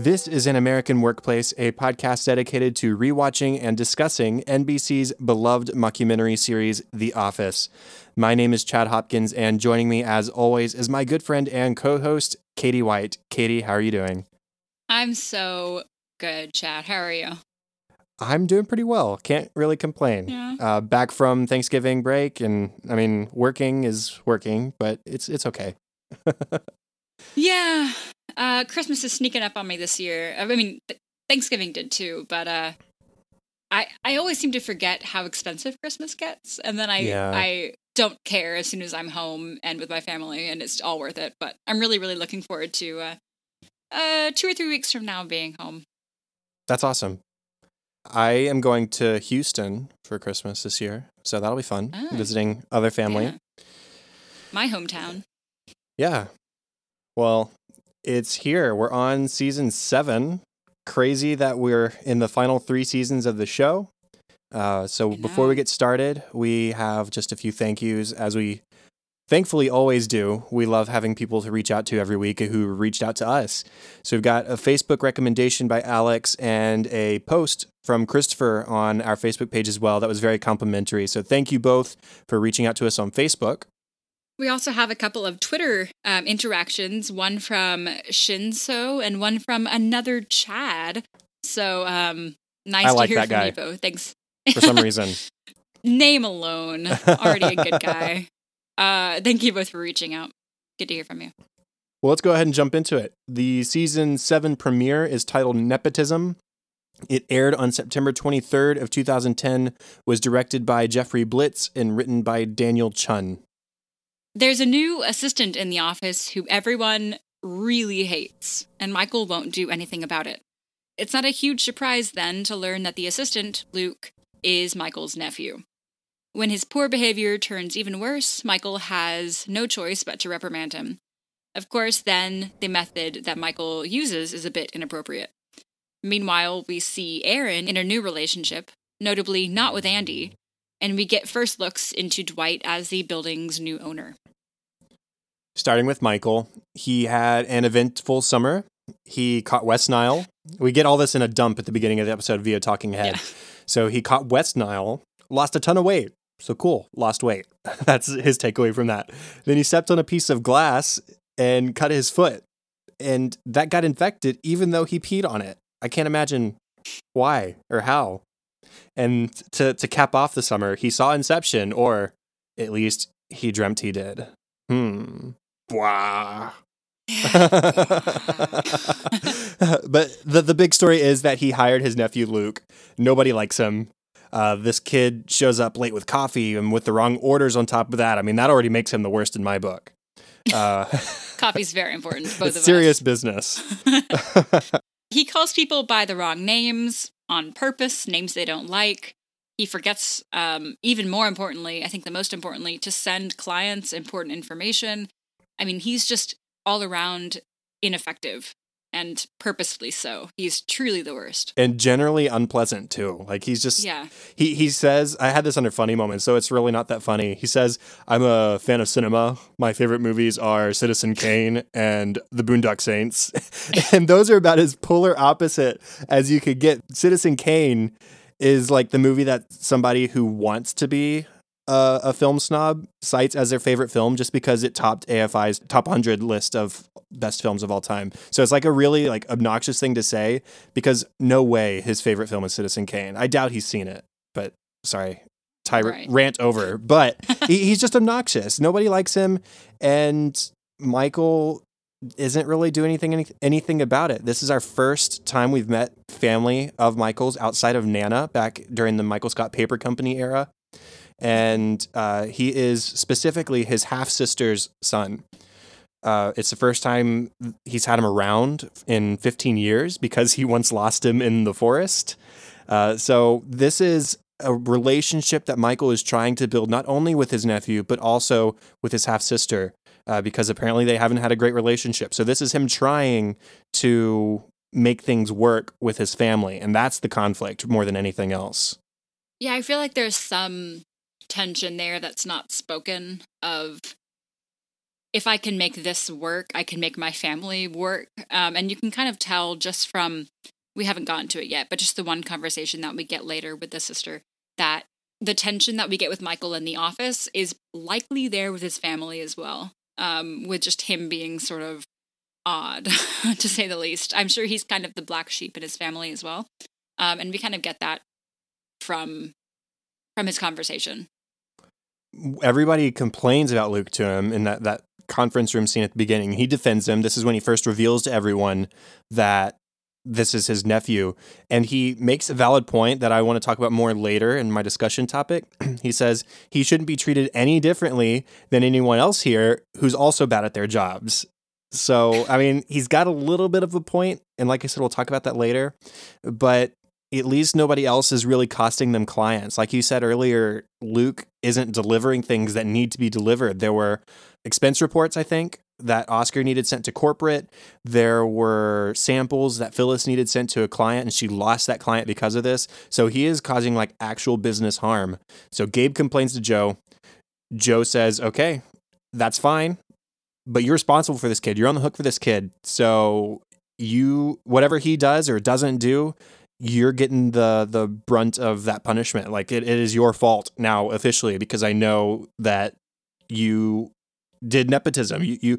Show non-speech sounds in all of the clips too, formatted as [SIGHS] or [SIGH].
This is An American Workplace, a podcast dedicated to rewatching and discussing NBC's beloved mockumentary series, The Office. My name is Chad Hopkins, and joining me, as always, is my good friend and co host, Katie White. Katie, how are you doing? I'm so good, Chad. How are you? I'm doing pretty well. Can't really complain. Yeah. Uh, back from Thanksgiving break, and I mean, working is working, but it's it's okay. [LAUGHS] Yeah. Uh, Christmas is sneaking up on me this year. I mean, Thanksgiving did too, but uh, I I always seem to forget how expensive Christmas gets, and then I Yeah. I don't care as soon as I'm home and with my family, and it's all worth it. But I'm really really looking forward to uh, uh two or three weeks from now being home. That's awesome. I am going to Houston for Christmas this year, so that'll be fun. Ah. Visiting other family. Yeah. My hometown. Yeah. Well, it's here. We're on season seven. Crazy that we're in the final three seasons of the show. Uh, so before we get started, we have just a few thank yous, as we thankfully always do. We love having people to reach out to every week who reached out to us. So we've got a Facebook recommendation by Alex and a post from Christopher on our Facebook page as well. That was very complimentary. So thank you both for reaching out to us on Facebook. We also have a couple of Twitter um, interactions, one from Shinso and one from another Chad. So um, nice I like to hear that from guy. you both. Thanks. For some reason. [LAUGHS] [LAUGHS] Name alone, already a good guy. [LAUGHS] Uh, thank you both for reaching out. Good to hear from you. Well, let's go ahead and jump into it. The season seven premiere is titled Nepotism. It aired on September 23rd of 2010, was directed by Jeffrey Blitz and written by Daniel Chun. There's a new assistant in the office who everyone really hates, and Michael won't do anything about it. It's not a huge surprise then to learn that the assistant, Luke, is Michael's nephew. When his poor behavior turns even worse, Michael has no choice but to reprimand him. Of course, then, the method that Michael uses is a bit inappropriate. Meanwhile, we see Erin in a new relationship, notably not with Andy, and we get first looks into Dwight as the building's new owner. Starting with Michael, he had an eventful summer. He caught West Nile. We get all this in a dump at the beginning of the episode via Talking Head. Yeah. So he caught West Nile, lost a ton of weight. So cool, lost weight. [LAUGHS] That's his takeaway from that. Then he stepped on a piece of glass and cut his foot. And that got infected even though he peed on it. I can't imagine why or how. And to, to cap off the summer, he saw Inception, or at least he dreamt he did. Hmm. Blah. [LAUGHS] but the the big story is that he hired his nephew Luke. Nobody likes him. Uh, this kid shows up late with coffee and with the wrong orders on top of that. I mean, that already makes him the worst in my book. Uh, [LAUGHS] Coffee's very important [LAUGHS] both it's of serious business. He calls people by the wrong names on purpose, names they don't like. He forgets, um, even more importantly, I think the most importantly, to send clients important information. I mean, he's just all around ineffective and purposefully so. He's truly the worst. and generally unpleasant too. Like he's just Yeah. he he says I had this under funny moments, so it's really not that funny. He says I'm a fan of cinema. My favorite movies are Citizen Kane and The Boondock Saints, [LAUGHS] and those are about as polar opposite as you could get. Citizen Kane is like the movie that somebody who wants to be a, a film snob cites as their favorite film just because it topped AFI's top 100 list of best films of all time. So it's like a really like obnoxious thing to say because no way his favorite film is Citizen Kane. I doubt he's seen it, but sorry. Ty Right. rant over, but [LAUGHS] he, he's just obnoxious. Nobody likes him, and Michael isn't really doing anything any, anything about it. This is our first time we've met family of Michael's outside of Nana back during the Michael Scott Paper Company era, and uh, he is specifically his half sister's son. Uh, it's the first time he's had him around in 15 years because he once lost him in the forest. Uh, so this is a relationship that Michael is trying to build not only with his nephew but also with his half sister uh, because apparently they haven't had a great relationship. So this is him trying to make things work with his family, and that's the conflict more than anything else. Yeah, I feel like there's some tension there that's not spoken of if I can make this work, I can make my family work. Um, and you can kind of tell just from, we haven't gotten to it yet, but just the one conversation that we get later with the sister that the tension that we get with Michael in the office is likely there with his family as well, um, with just him being sort of odd, [LAUGHS] to say the least. I'm sure he's kind of the black sheep in his family as well. Um, and we kind of get that from from his conversation. Everybody complains about Luke to him in that, that conference room scene at the beginning. He defends him. This is when he first reveals to everyone that this is his nephew. And he makes a valid point that I want to talk about more later in my discussion topic. [CLEARS THROAT] he says he shouldn't be treated any differently than anyone else here who's also bad at their jobs. So, I mean, he's got a little bit of a point, and like I said, we'll talk about that later. But at least nobody else is really costing them clients. Like you said earlier, Luke isn't delivering things that need to be delivered. There were expense reports, I think, that Oscar needed sent to corporate. There were samples that Phyllis needed sent to a client, and she lost that client because of this. So he is causing like actual business harm. So Gabe complains to Jo. Jo says, okay, that's fine, but you're responsible for this kid. You're on the hook for this kid. So you, whatever he does or doesn't do, you're getting the the brunt of that punishment. Like it, it is your fault now officially because I know that you did nepotism. You, you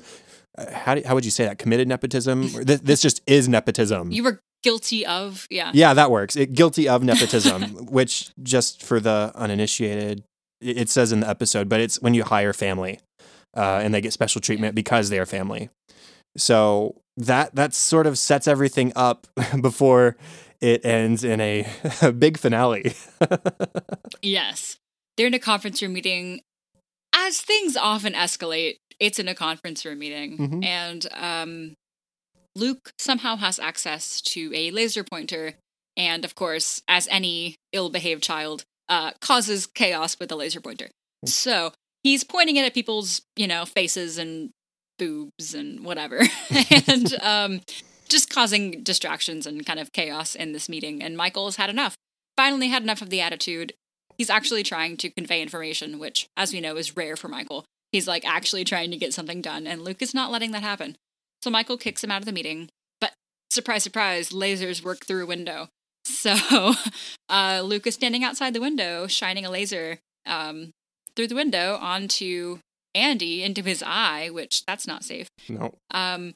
uh, how do, how would you say that? Committed nepotism? [LAUGHS] this, this just is nepotism. You were guilty of, yeah. Yeah, that works. It, guilty of nepotism, [LAUGHS] which just for the uninitiated, it, it says in the episode, but it's when you hire family uh, and they get special treatment because they are family. So that that sort of sets everything up [LAUGHS] before it ends in a, [LAUGHS] a big finale. yes. They're in a conference room meeting. As things often escalate, it's in a conference room meeting. Mhm. And um, Luke somehow has access to a laser pointer. And of course, as any ill behaved child, uh, causes chaos with a laser pointer. So he's pointing it at people's, you know, faces and boobs and whatever. [LAUGHS] and [LAUGHS] um, just causing distractions and kind of chaos in this meeting. And Michael has had enough. Finally, had enough of the attitude. He's actually trying to convey information, which, as we know, is rare for Michael. He's like actually trying to get something done, and Luke is not letting that happen. So Michael kicks him out of the meeting. But surprise, surprise, lasers work through a window. [LAUGHS] So uh, Luke is standing outside the window, shining a laser um, through the window onto Andy into his eye, which that's not safe. no. Um,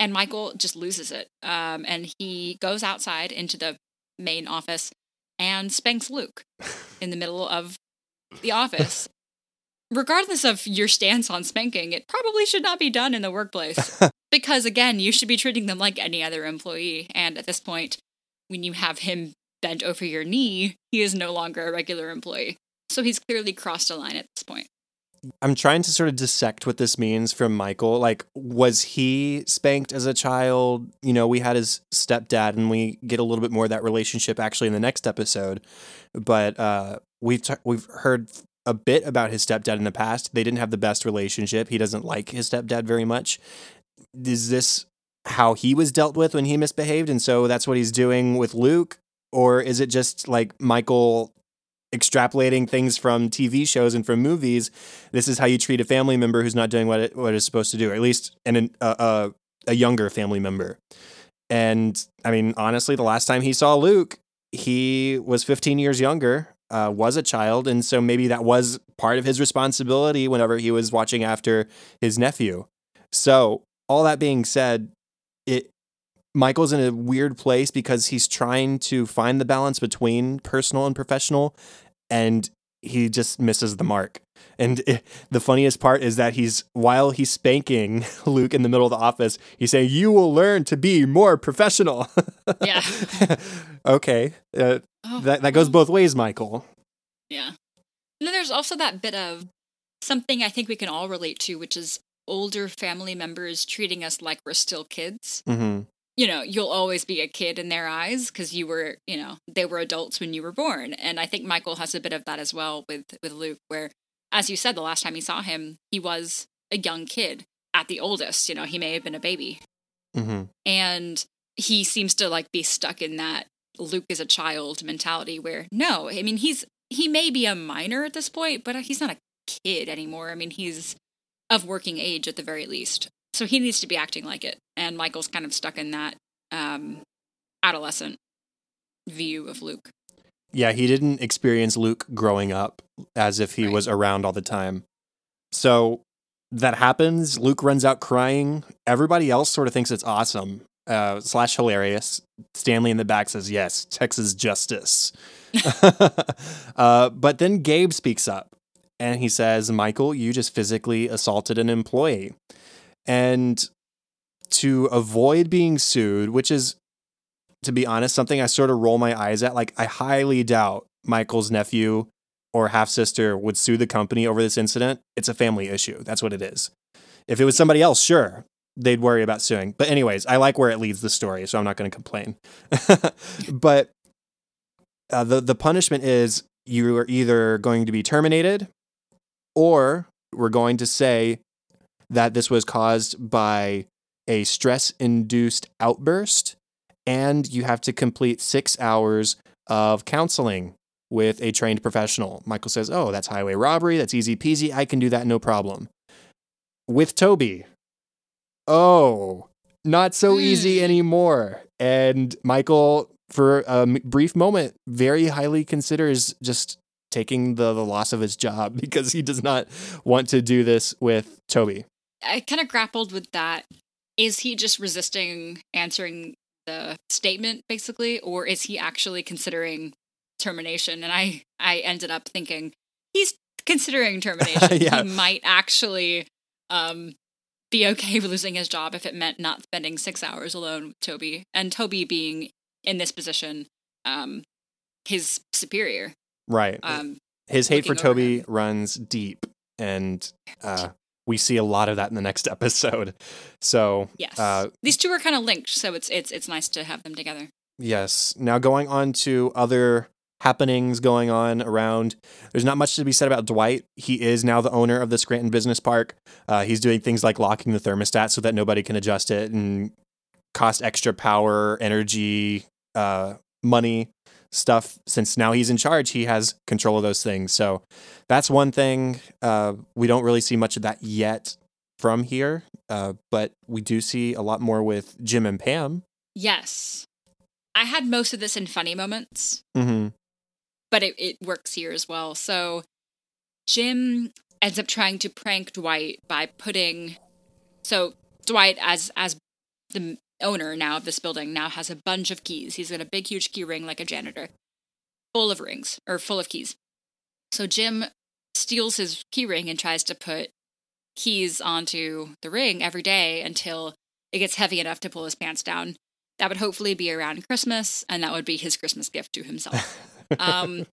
and Michael just loses it. Um, and he goes outside into the main office and spanks Luke [LAUGHS] in the middle of the office. Regardless of your stance on spanking, it probably should not be done in the workplace. [LAUGHS] because again, you should be treating them like any other employee. And at this point, when you have him bent over your knee, he is no longer a regular employee. So he's clearly crossed a line at this point. I'm trying to sort of dissect what this means from Michael. Like, was he spanked as a child? You know, we had his stepdad, and we get a little bit more of that relationship actually in the next episode. But uh, we've t- we've heard a bit about his stepdad in the past. They didn't have the best relationship. He doesn't like his stepdad very much. Is this how he was dealt with when he misbehaved, and so that's what he's doing with Luke? Or is it just like Michael extrapolating things from TV shows and from movies. This is how you treat a family member who's not doing what it, what it's supposed to do, or at least an, uh, uh, a younger family member. And I mean, honestly, the last time he saw Luke, he was 15 years younger, uh, was a child, and so maybe that was part of his responsibility whenever he was watching after his nephew. So, all that being said, it Michael's in a weird place because he's trying to find the balance between personal and professional, and he just misses the mark. And it, [LAUGHS] the funniest part is that he's while he's spanking [LAUGHS] Luke in the middle of the office, he's saying, "You will learn to be more professional." [LAUGHS] Yeah. okay, uh, Oh, that that goes both ways, Michael. Yeah. And then there's also that bit of something I think we can all relate to, which is older family members treating us like we're still kids. hmm You know, you'll always be a kid in their eyes because you were, you know, they were adults when you were born. And I think Michael has a bit of that as well with with Luke, where, as you said, the last time he saw him, he was a young kid at the oldest. You know, he may have been a baby, hmm and he seems to like be stuck in that Luke is a child mentality where no, I mean he's he may be a minor at this point, but he's not a kid anymore. I mean he's of working age at the very least. So he needs to be acting like it. And Michael's kind of stuck in that um, adolescent view of Luke. Yeah, he didn't experience Luke growing up as if he Right. was around all the time. So that happens. Luke runs out crying. Everybody else sort of thinks it's awesome uh, slash hilarious. Stanley in the back says, "Yes, Texas justice." [LAUGHS] uh, but then Gabe speaks up and he says, "Michael, you just physically assaulted an employee," and to avoid being sued, which is to be honest, something I sort of roll my eyes at. Like, I highly doubt Michael's nephew or half sister would sue the company over this incident. It's a family issue. That's what it is. If it was somebody else, sure, they'd worry about suing. But, anyways, I like where it leads the story, so I'm not going to complain. [LAUGHS] but uh, the, the punishment is you are either going to be terminated or we're going to say that this was caused by a stress induced outburst and you have to complete six hours of counseling with a trained professional. Michael says, Oh, that's highway robbery. That's easy peasy. I can do that, no problem. With Toby, oh, not so easy Hmm. anymore. And Michael, for a m- brief moment, very highly considers just taking the, the loss of his job [LAUGHS] because he does not want to do this with Toby. I kind of grappled with that. Is he just resisting answering the statement, basically, or is he actually considering termination? And I, I ended up thinking he's considering [LAUGHS] termination. Yeah. He might actually um, be okay with losing his job if it meant not spending six hours alone with Toby, and Toby being in this position, um, his superior. Right. Um, his hate for Toby him. runs deep, and uh, we see a lot of that in the next [LAUGHS] episode. So, yes, uh, these two are kind of linked, so it's it's it's nice to have them together. yes. Now, going on to other happenings going on around, there's not much to be said about Dwight. He is now the owner of the Scranton Business Park. Uh, he's doing things like locking the thermostat so that nobody can adjust it and cost extra power, energy, uh, money stuff since now he's in charge he has control of those things so that's one thing uh, we don't really see much of that yet from here uh, but we do see a lot more with jim and pam Yes. I had most of this in funny moments, mm-hmm. but it, it works here as well. So Jim ends up trying to prank Dwight by putting so Dwight as as the owner now of this building now has a bunch of keys. He's got a big huge key ring like a janitor. Full of rings or full of keys. So Jim steals his key ring and tries to put keys onto the ring every day until it gets heavy enough to pull his pants down. That would hopefully be around Christmas, and that would be his Christmas gift to himself. [LAUGHS] um,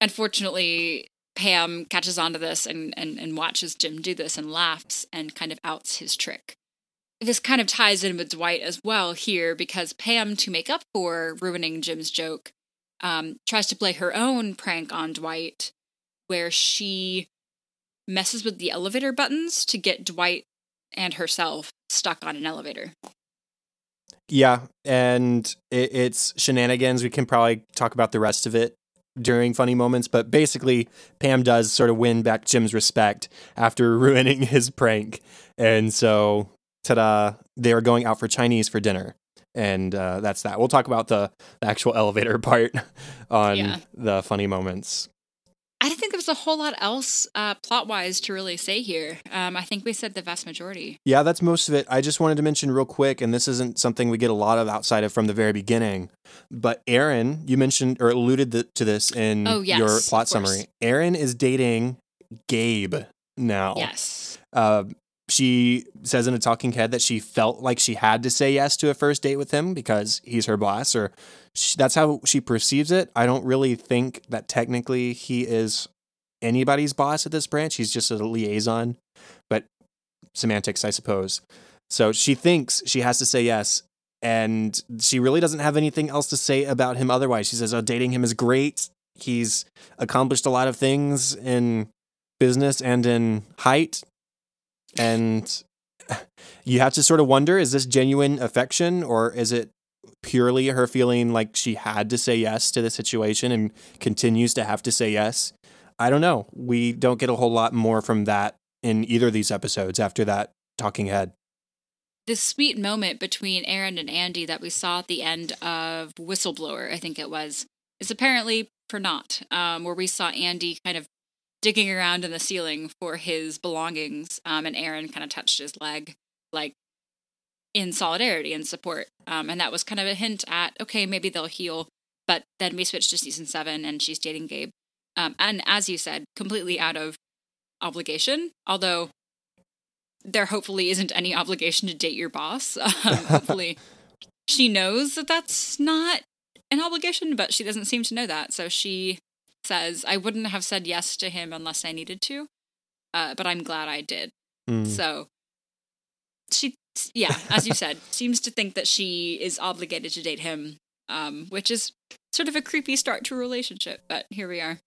unfortunately, Pam catches on to this and, and, and watches Jim do this and laughs and kind of outs his trick. This kind of ties in with Dwight as well here because Pam, to make up for ruining Jim's joke, um, tries to play her own prank on Dwight where she messes with the elevator buttons to get Dwight and herself stuck on an elevator. yeah and it, it's shenanigans we can probably talk about the rest of it during funny moments but basically pam does sort of win back jim's respect after [LAUGHS] ruining his prank and so ta-da they are going out for chinese for dinner and uh, that's that we'll talk about the, the actual [LAUGHS] elevator part on Yeah. the funny moments I don't think there's a whole lot else uh, plot wise to really say here. Um, I think we said the vast majority. Yeah, that's most of it. I just wanted to mention real quick, and this isn't something we get a lot of outside of from the very beginning, but Erin, you mentioned or alluded th- to this in Oh, yes, your plot summary. Erin is dating Gabe now. Yes. Uh, she says in a talking head that she felt like she had to say yes to a first date with him because he's her boss, or sh that's how she perceives it. I don't really think that technically he is anybody's boss at this branch. He's just a liaison, but semantics, I suppose. So she thinks she has to say yes. And she really doesn't have anything else to say about him otherwise. She says, Oh, dating him is great. He's accomplished a lot of things in business and in height. And you have to sort of wonder is this genuine affection or is it purely her feeling like she had to say yes to the situation and continues to have to say yes? I don't know. We don't get a whole lot more from that in either of these episodes after that talking head. This sweet moment between Erin and Andy that we saw at the end of Whistleblower, I think it was, is apparently for naught, um, where we saw Andy kind of digging around in the ceiling for his belongings, um, and Erin kind of touched his leg, like in solidarity and support. Um, and that was kind of a hint at, okay, maybe they'll heal. But then we switched to season seven and she's dating Gabe. Um, and as you said, completely out of obligation, although there hopefully isn't any obligation to date your boss. [LAUGHS] Um, hopefully she knows that that's not an obligation, but she doesn't seem to know that. So she says, I wouldn't have said yes to him unless I needed to, uh, but I'm glad I did. Mm. So she, yeah, as you said, [LAUGHS] seems to think that she is obligated to date him, um, which is sort of a creepy start to a relationship, but here we are.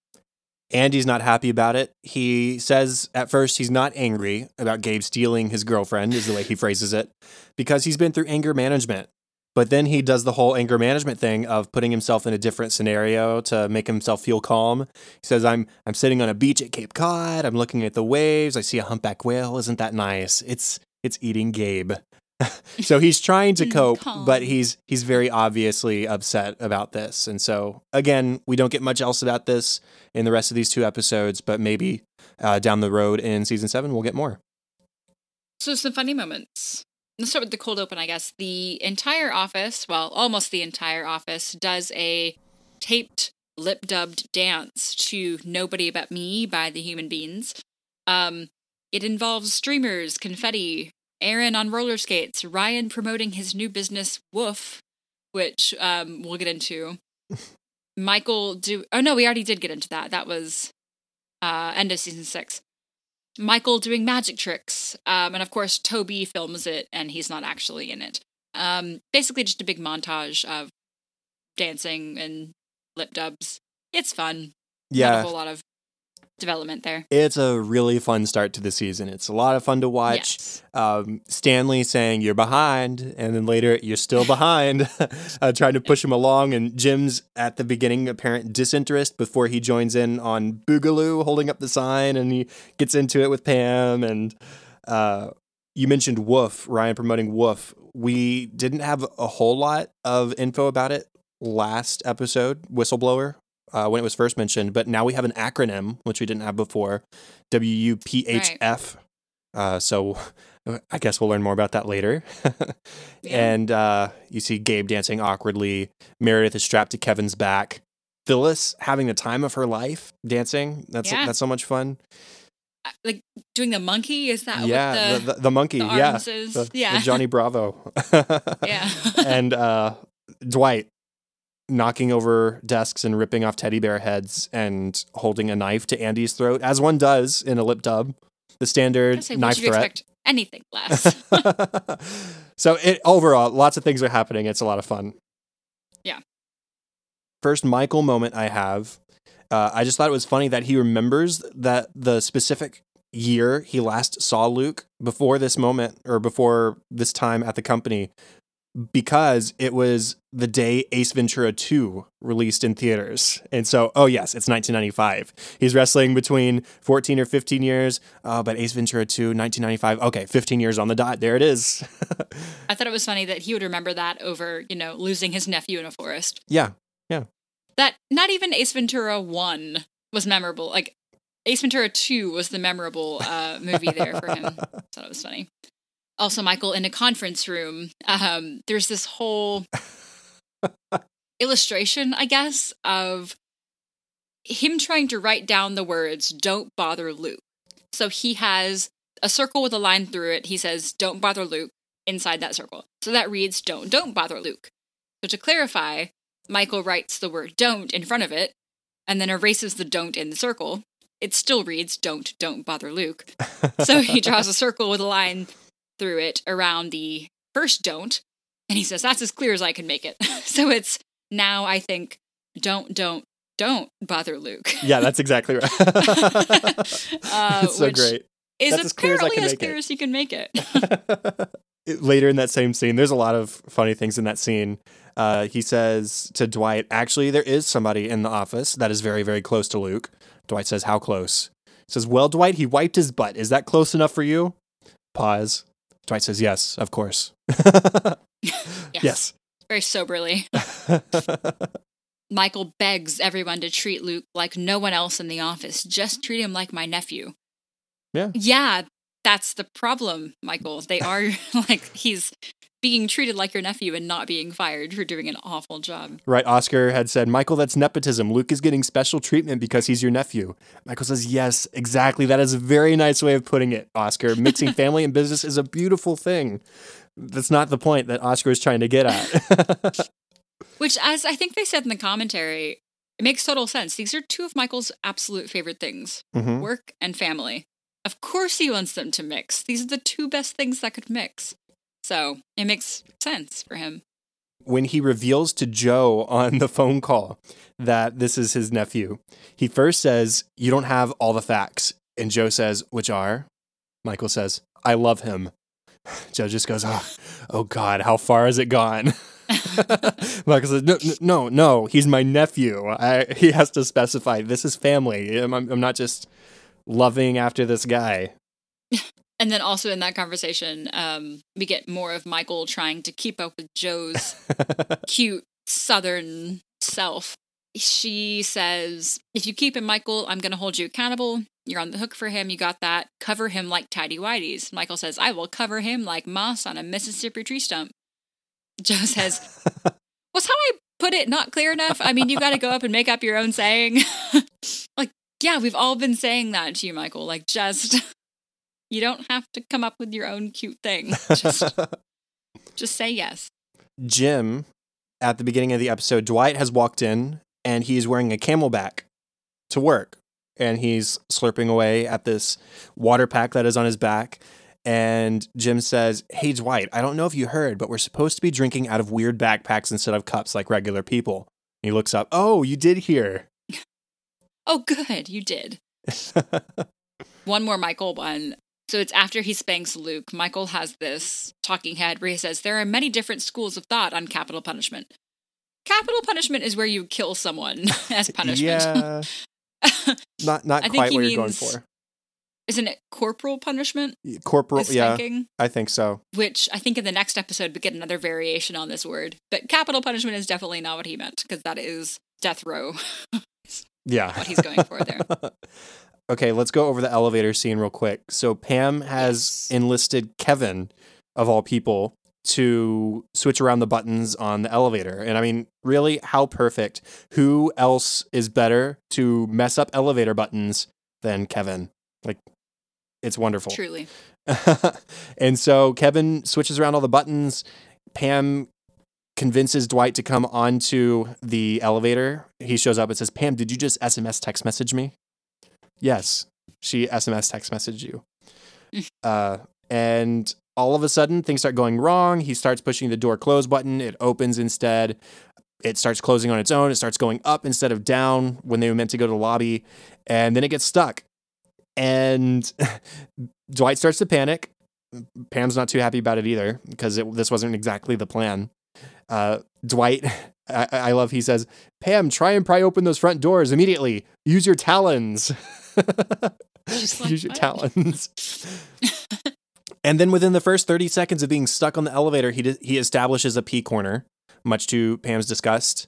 Andy's not happy about it. He says at first he's not angry about Gabe stealing his girlfriend, is the way he phrases it, because he's been through anger management. But then he does the whole anger management thing of putting himself in a different scenario to make himself feel calm. He says, I'm I'm sitting on a beach at Cape Cod, I'm looking at the waves, I see a humpback whale, isn't that nice? It's it's eating Gabe. [LAUGHS] so he's trying to [LAUGHS] cope, but he's he's very obviously upset about this. And so again, we don't get much else about this in the rest of these two episodes, but maybe uh, down the road in season seven we'll get more. So some funny moments. Let's start with the cold open, I guess. The entire office, well, almost the entire office, does a taped, lip dubbed dance to Nobody But Me by the Human Beinz. Um, it involves streamers, confetti, Erin on roller skates, Ryan promoting his new business, WUPHF, which um, we'll get into. [LAUGHS] Michael do oh no, we already did get into that. That was uh end of season six. Michael doing magic tricks. Um, and of course, Toby films it and he's not actually in it. Um, basically, just a big montage of dancing and lip dubs. It's fun. Not a whole lot of development there. it's a really fun start to the season. It's a lot of fun to watch. Yes. um, Stanley saying you're behind, and then later you're still behind, [LAUGHS] uh, trying to push him along. And Jim's at the beginning apparent disinterest before he joins in on Boogaloo holding up the sign, and he gets into it with Pam. And uh, you mentioned WUPHF, Ryan promoting WUPHF. We didn't have a whole lot of info about it last episode, Whistleblower. Uh, when it was first mentioned, but now we have an acronym which we didn't have before, WUPHF. Uh, so [LAUGHS] I guess we'll learn more about that later. [LAUGHS] Yeah. And uh, you see Gabe dancing awkwardly. Meredith is strapped to Kevin's back. Phyllis having the time of her life dancing. That's Yeah. that's so much fun. Uh, Like doing the monkey? Is that yeah, what the, the, the, the monkey. the yeah, the, yeah. Johnny Bravo. [LAUGHS] yeah. and uh, Dwight knocking over desks and ripping off teddy bear heads and holding a knife to Andy's throat, as one does in a lip dub. The standard say, knife threat. anything [LAUGHS] less? so it overall, lots of things are happening. It's a lot of fun. Yeah. First Michael moment I have. Uh, I just thought it was funny that he remembers that the specific year he last saw Luke before this moment or before this time at the company because it was the day Ace Ventura 2 released in theaters. And so, oh yes, it's 1995. He's wrestling between 14 or 15 years, uh, but Ace Ventura 2, 1995. Okay, 15 years on the dot. There it is. [LAUGHS] I thought it was funny that he would remember that over, you know, losing his nephew in a forest. yeah. Yeah. That not even Ace Ventura 1 was memorable. Like, Ace Ventura 2 was the memorable uh, movie there for him. I [LAUGHS] thought it was funny. Also, Michael, in a conference room, um, there's this whole [LAUGHS] illustration, I guess, of him trying to write down the words, don't bother Luke. So he has a circle with a line through it. He says, don't bother Luke inside that circle. So that reads, don't, don't bother Luke. So to clarify, Michael writes the word don't in front of it and then erases the don't in the circle. It still reads, don't, don't bother Luke. [LAUGHS] so he draws a circle with a line through it around the first don't. And he says, that's as clear as I can make it. [LAUGHS] so it's now, I think, don't, don't, don't bother Luke. [LAUGHS] Yeah, that's exactly right. [LAUGHS] Uh, it's so great. Is That's as clear as apparently as clear as you can make it. Later in that same scene, there's a lot of funny things in that scene. Uh, he says to Dwight, actually, there is somebody in the office that is very, very close to Luke. Dwight says, how close? Says, Well, Dwight, he wiped his butt. Is that close enough for you? Pause. Dwight says, Yes, of course. [LAUGHS] yes. Very soberly. [LAUGHS] Michael begs everyone to treat Luke like no one else in the office. Just treat him like my nephew. Yeah. Yeah, that's the problem, Michael. They are [LAUGHS] like he's being treated like your nephew and not being fired for doing an awful job. Right. Oscar had said, Michael, that's nepotism. Luke is getting special treatment because he's your nephew. Michael says, Yes, exactly. That is a very nice way of putting it, Oscar. [LAUGHS] Mixing family and business is a beautiful thing. That's not the point that Oscar is trying to get at. [LAUGHS] Which, as I think they said in the commentary, it makes total sense. These are two of Michael's absolute favorite things Mhm. work and family. Of course, he wants them to mix. These are the two best things that could mix. So it makes sense for him. When he reveals to Jo on the phone call that this is his nephew, he first says, You don't have all the facts. And Jo says, Which are? Michael says, I love him. [LAUGHS] Jo just goes, Oh, oh God, how far has it gone? [LAUGHS] Michael says, no, no, no, he's my nephew. I, he has to specify this is family. I'm, I'm not just loving after this guy. And then also in that conversation, um, we get more of Michael trying to keep up with Jo's [LAUGHS] cute southern self. She says, If you keep him, Michael, I'm going to hold you accountable. You're on the hook for him. You got that. Cover him like tidy whities. Michael says, I will cover him like moss on a Mississippi tree stump. [LAUGHS] Jo says, [LAUGHS] Was how I put it not clear enough? I mean, you got to go up and make up your own saying. like, yeah, we've all been saying that to you, Michael. Like, just, you don't have to come up with your own cute thing. [LAUGHS] Just, just say yes. Jim, at the beginning of the episode, Dwight has walked in and he's wearing a CamelBak to work. And he's slurping away at this water pack that is on his back. And Jim says, Hey, Dwight, I don't know if you heard, but we're supposed to be drinking out of weird backpacks instead of cups like regular people. And he looks up, Oh, you did hear. [LAUGHS] Oh, good, you did. [LAUGHS] One more Michael one. So it's after he spanks Luke. Michael has this talking head where he says, There are many different schools of thought on capital punishment. Capital punishment is where you kill someone [LAUGHS] as [LAUGHS] punishment. Yeah. [LAUGHS] not not quite what you're going for. Isn't it corporal punishment? Corporal, yeah, spanking? I think so. Which I think in the next episode we get another variation on this word. But capital punishment is definitely not what he meant, because that is death row, Yeah. what he's going for there. Okay, let's go over the elevator scene real quick. So Pam has Yes. enlisted Kevin, of all people, to switch around the buttons on the elevator. And I mean, really, how perfect? Who else is better to mess up elevator buttons than Kevin? Like, it's wonderful. Truly. [LAUGHS] and so Kevin switches around all the buttons. Pam convinces Dwight to come onto the elevator. He shows up and says, Pam, did you just SMS text message me? Yes, she SMS text messaged you. uh, and all of a sudden, things start going wrong. He starts pushing the door close button. It opens instead. It starts closing on its own. It starts going up instead of down when they were meant to go to the lobby. And then it gets stuck. And [LAUGHS] Dwight starts to panic. Pam's not too happy about it either because it, this wasn't exactly the plan. Uh, Dwight, [LAUGHS] I, I love, he says, Pam, try and pry open those front doors immediately. Use your talons. [LAUGHS] Like, [LAUGHS] Use your "What?" talons. [LAUGHS] and then within the first 30 seconds of being stuck on the elevator, he, d- he establishes a pee corner, much to Pam's disgust.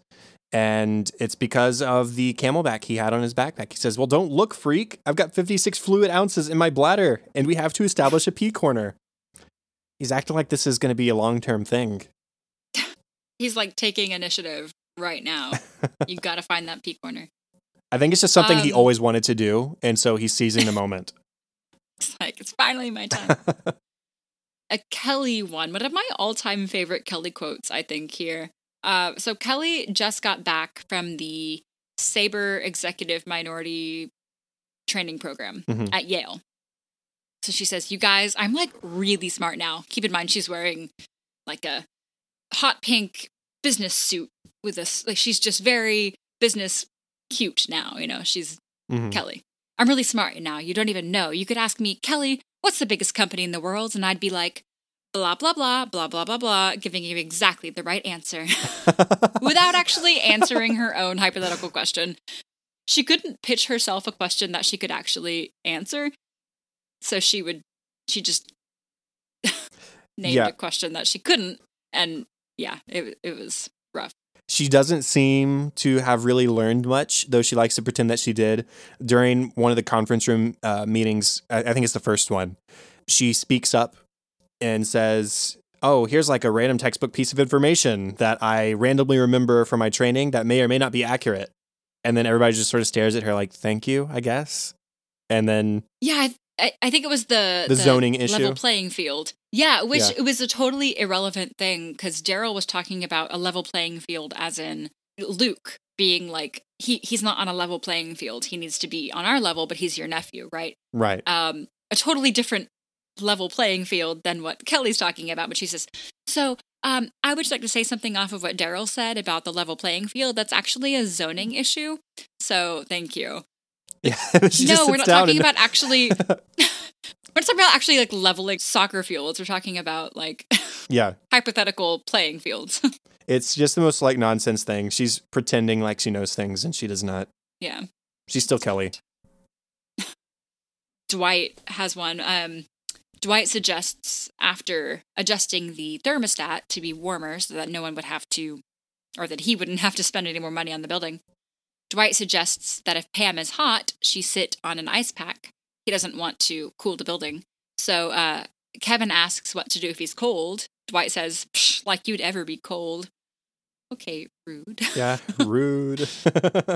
And it's because of the CamelBak he had on his backpack. He says, Well, don't look, freak. I've got 56 fluid ounces in my bladder, and we have to establish a pee corner. He's acting like this is going to be a long term thing. [LAUGHS] He's like taking initiative right now. You've got to find that peak corner. I think it's just something he Um, always wanted to do, and so he's seizing the moment. [LAUGHS] It's like, it's finally my time. [LAUGHS] a Kelly one, one of my all time favorite Kelly quotes, I think, here. Uh, so Kelly just got back from the Sabre Executive Minority Training Program Mhm. at Yale. So she says, You guys, I'm like really smart now. Keep in mind, she's wearing like a hot pink business suit with this, like, she's just very business cute now. You know, she's Mhm. Kelly. I'm really smart now. You don't even know. You could ask me, Kelly, what's the biggest company in the world? And I'd be like, blah, blah, blah, blah, blah, blah, blah, giving you exactly the right answer [LAUGHS] without actually answering her own hypothetical question. she couldn't pitch herself a question that she could actually answer. So she would, she just [LAUGHS] named Yeah. a question that she couldn't. And yeah, it, it was rough. She doesn't seem to have really learned much, though she likes to pretend that she did. During one of the conference room uh, meetings, I, think it's the first one, she speaks up and says, Oh, here's like a random textbook piece of information that I randomly remember from my training that may or may not be accurate. And then everybody just sort of stares at her like, Thank you, I guess. And then, Yeah, I, I, I think it was the, The zoning issue? level playing field. Yeah, which Yeah. it was a totally irrelevant thing because Darryl was talking about a level playing field, as in Luke being like he he's not on a level playing field. He needs to be on our level, but he's your nephew, right? right. Um, a totally different level playing field than what Kelly's talking about. But she says, so. Um, I would just like to say something off of what Darryl said about the level playing field. That's actually a zoning issue. So thank you. Yeah. [LAUGHS] no, we're not talking about actually. [LAUGHS] we're not talking about actually like leveling soccer fields. We're talking about like [LAUGHS] Yeah. hypothetical playing fields. It's just the most like nonsense thing. She's pretending like she knows things and she does not. yeah. She's still Kelly. Dwight has one. Um, Dwight suggests after adjusting the thermostat to be warmer so that no one would have to, or that he wouldn't have to spend any more money on the building. Dwight suggests that if Pam is hot, she sit on an ice pack. He doesn't want to cool the building. So uh, Kevin asks what to do if he's cold. Dwight says, Psh, like you'd ever be cold. Okay, rude. Yeah. [LAUGHS] Rude.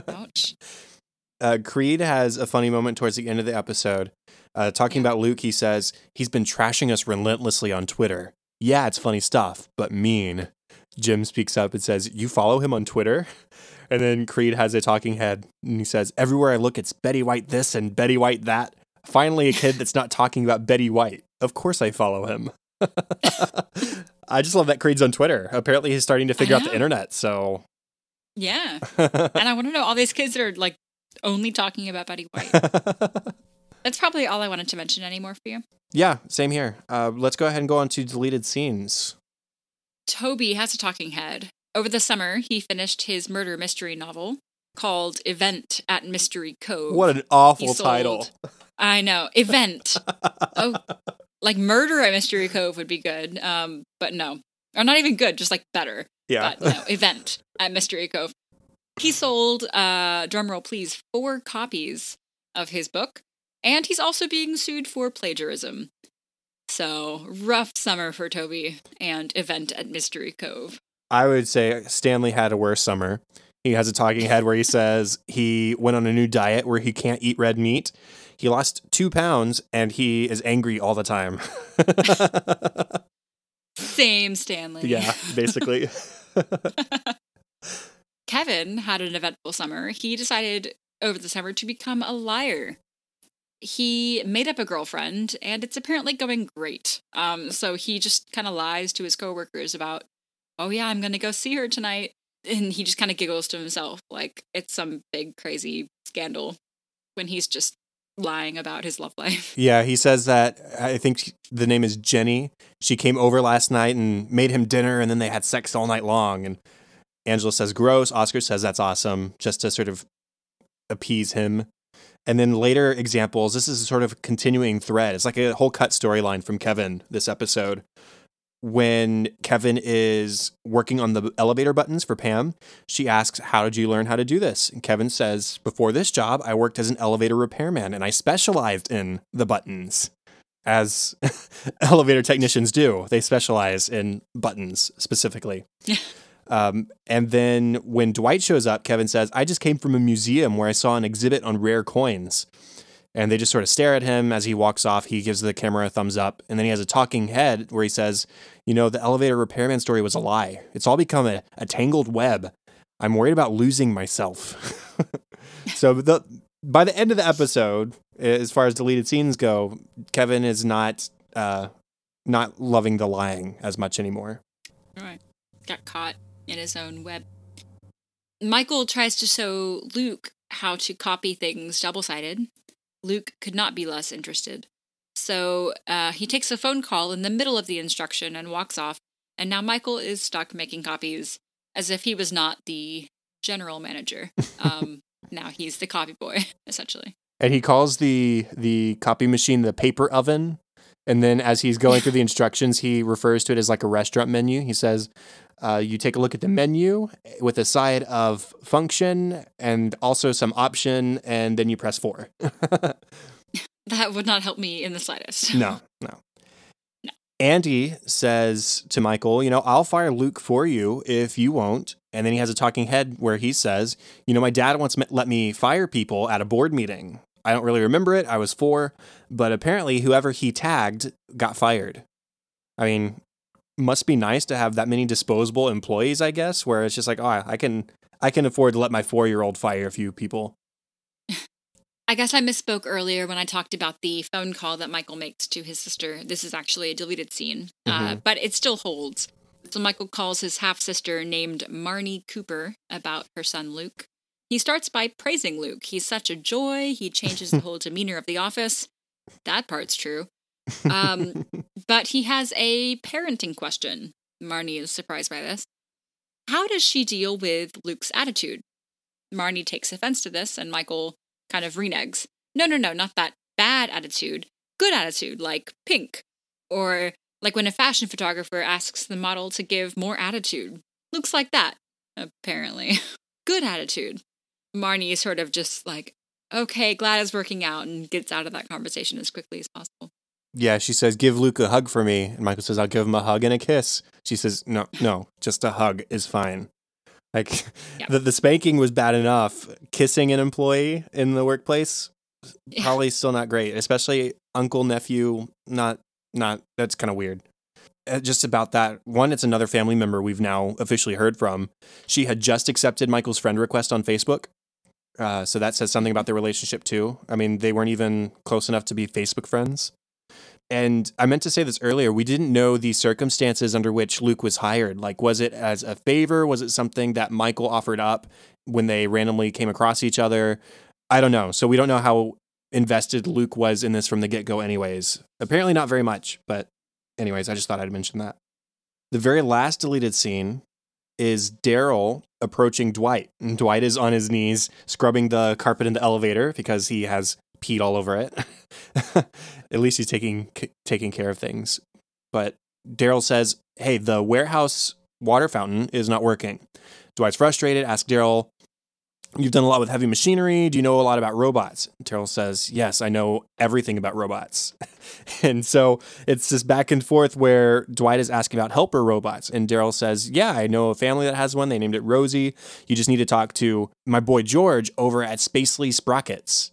Ouch. [LAUGHS] uh, Creed has a funny moment towards the end of the episode. Uh, talking Yeah. about Luke, he says, he's been trashing us relentlessly on Twitter. Yeah, it's funny stuff, but mean. Jim speaks up and says, You follow him on Twitter? And then Creed has a talking head and he says, Everywhere I look, it's Betty White this and Betty White that. Finally, a kid that's not talking about Betty White. Of course, I follow him. [LAUGHS] I just love that Creed's on Twitter. Apparently, he's starting to figure out the internet. So, Yeah. [LAUGHS] and I want to know all these kids that are like only talking about Betty White. [LAUGHS] That's probably all I wanted to mention anymore for you. Yeah, same here. Uh, let's go ahead and go on to deleted scenes. Toby has a talking head. Over the summer, he finished his murder mystery novel called Event at Mystery Cove. What an awful sold- title. I know. Event. [LAUGHS] oh, like Murder at Mystery Cove would be good. Um, but no. Or not even good, just like better. Yeah. But no, [LAUGHS] Event at Mystery Cove. He sold, uh, drumroll please, four copies of his book, and he's also being sued for plagiarism. So, rough summer for Toby and Event at Mystery Cove. I would say Stanley had a worse summer. He has a talking head where he says he went on a new diet where he can't eat red meat. He lost two pounds and he is angry all the time. [LAUGHS] Same Stanley. yeah, basically. [LAUGHS] [LAUGHS] Kevin had an eventful summer. He decided over the summer to become a liar. He made up a girlfriend, and it's apparently going great. Um, so he just kind of lies to his coworkers about, "Oh yeah, I'm gonna go see her tonight," and he just kind of giggles to himself like it's some big crazy scandal when he's just lying about his love life. [LAUGHS] Yeah, he says that I think the name is Jenny. She came over last night and made him dinner and then they had sex all night long and Angela says gross, Oscar says that's awesome just to sort of appease him. And then later examples, this is a sort of continuing thread. It's like a whole cut storyline from Kevin this episode. When Kevin is working on the elevator buttons for Pam, she asks, How did you learn how to do this? And Kevin says, Before this job, I worked as an elevator repairman and I specialized in the buttons, as [LAUGHS] elevator technicians do. They specialize in buttons specifically. [LAUGHS] Um, and then when Dwight shows up, Kevin says, I just came from a museum where I saw an exhibit on rare coins. And they just sort of stare at him as he walks off. He gives the camera a thumbs up. And then he has a talking head where he says, You know, the elevator repairman story was a lie. It's all become a, a tangled web. I'm worried about losing myself. [LAUGHS] so the, by the end of the episode, as far as deleted scenes go, Kevin is not uh, not loving the lying as much anymore. Right. Got caught in his own web. Michael tries to show Luke how to copy things double sided. Luke could not be less interested. So uh, he takes a phone call in the middle of the instruction and walks off. And now Michael is stuck making copies as if he was not the general manager. [LAUGHS] Um, now he's the copy boy, [LAUGHS] essentially. And he calls the the copy machine the paper oven. And then as he's going through the [LAUGHS] instructions, he refers to it as like a restaurant menu. He says, uh, you take a look at the menu with a side of function and also some option, and then you press four. [LAUGHS] that would not help me in the slightest. no, no. Andy says to Michael, you know, I'll fire Luke for you if you won't. And then he has a talking head where he says, you know, my dad once let me fire people at a board meeting. I don't really remember it. I was four, but apparently whoever he tagged got fired. I mean, must be nice to have that many disposable employees, I guess, where it's just like, oh, I can I can afford to let my four year old fire a few people. I guess I misspoke earlier when I talked about the phone call that Michael makes to his sister. This is actually a deleted scene, uh, mm-hmm. uh, but it still holds. So Michael calls his half sister named Marnie Cooper about her son Luke. He starts by praising Luke. He's such a joy. He changes the whole [LAUGHS] demeanor of the office. That part's true. Um, but he has a parenting question. Marnie is surprised by this. How does she deal with Luke's attitude? Marnie takes offense to this, and Michael kind of reneges. No, no, no, not that bad attitude. Good attitude, like pink. Or like when a fashion photographer asks the model to give more attitude. Looks like that, apparently. [LAUGHS] Good attitude. Marnie is sort of just like, okay, glad it's working out, and gets out of that conversation as quickly as possible. Yeah, she says, give Luke a hug for me. And Michael says, I'll give him a hug and a kiss. She says, no, no, just a hug is fine. Like the, the spanking was bad enough. Kissing an employee in the workplace, probably still not great, especially uncle, nephew, not, not, that's kind of weird. Uh, just about that one, it's another family member we've now officially heard from. She had just accepted Michael's friend request on Facebook. Uh, so that says something about their relationship too. I mean, they weren't even close enough to be Facebook friends. And I meant to say this earlier. We didn't know the circumstances under which Luke was hired. Like, was it as a favor? Was it something that Michael offered up when they randomly came across each other? I don't know. So we don't know how invested Luke was in this from the get go, anyways. Apparently, not very much. But, anyways, I just thought I'd mention that. The very last deleted scene is Darryl approaching Dwight. And Dwight is on his knees scrubbing the carpet in the elevator because he has peed all over it. [LAUGHS] At least he's taking taking care of things. But Darryl says, "Hey, the warehouse water fountain is not working." Dwight's frustrated. Asks Darryl, "You've done a lot with heavy machinery. Do you know a lot about robots?" Darryl says, "Yes, I know everything about robots." [LAUGHS] and so it's this back and forth where Dwight is asking about helper robots, and Darryl says, "Yeah, I know a family that has one. They named it Rosie. You just need to talk to my boy George over at Spacely Sprockets."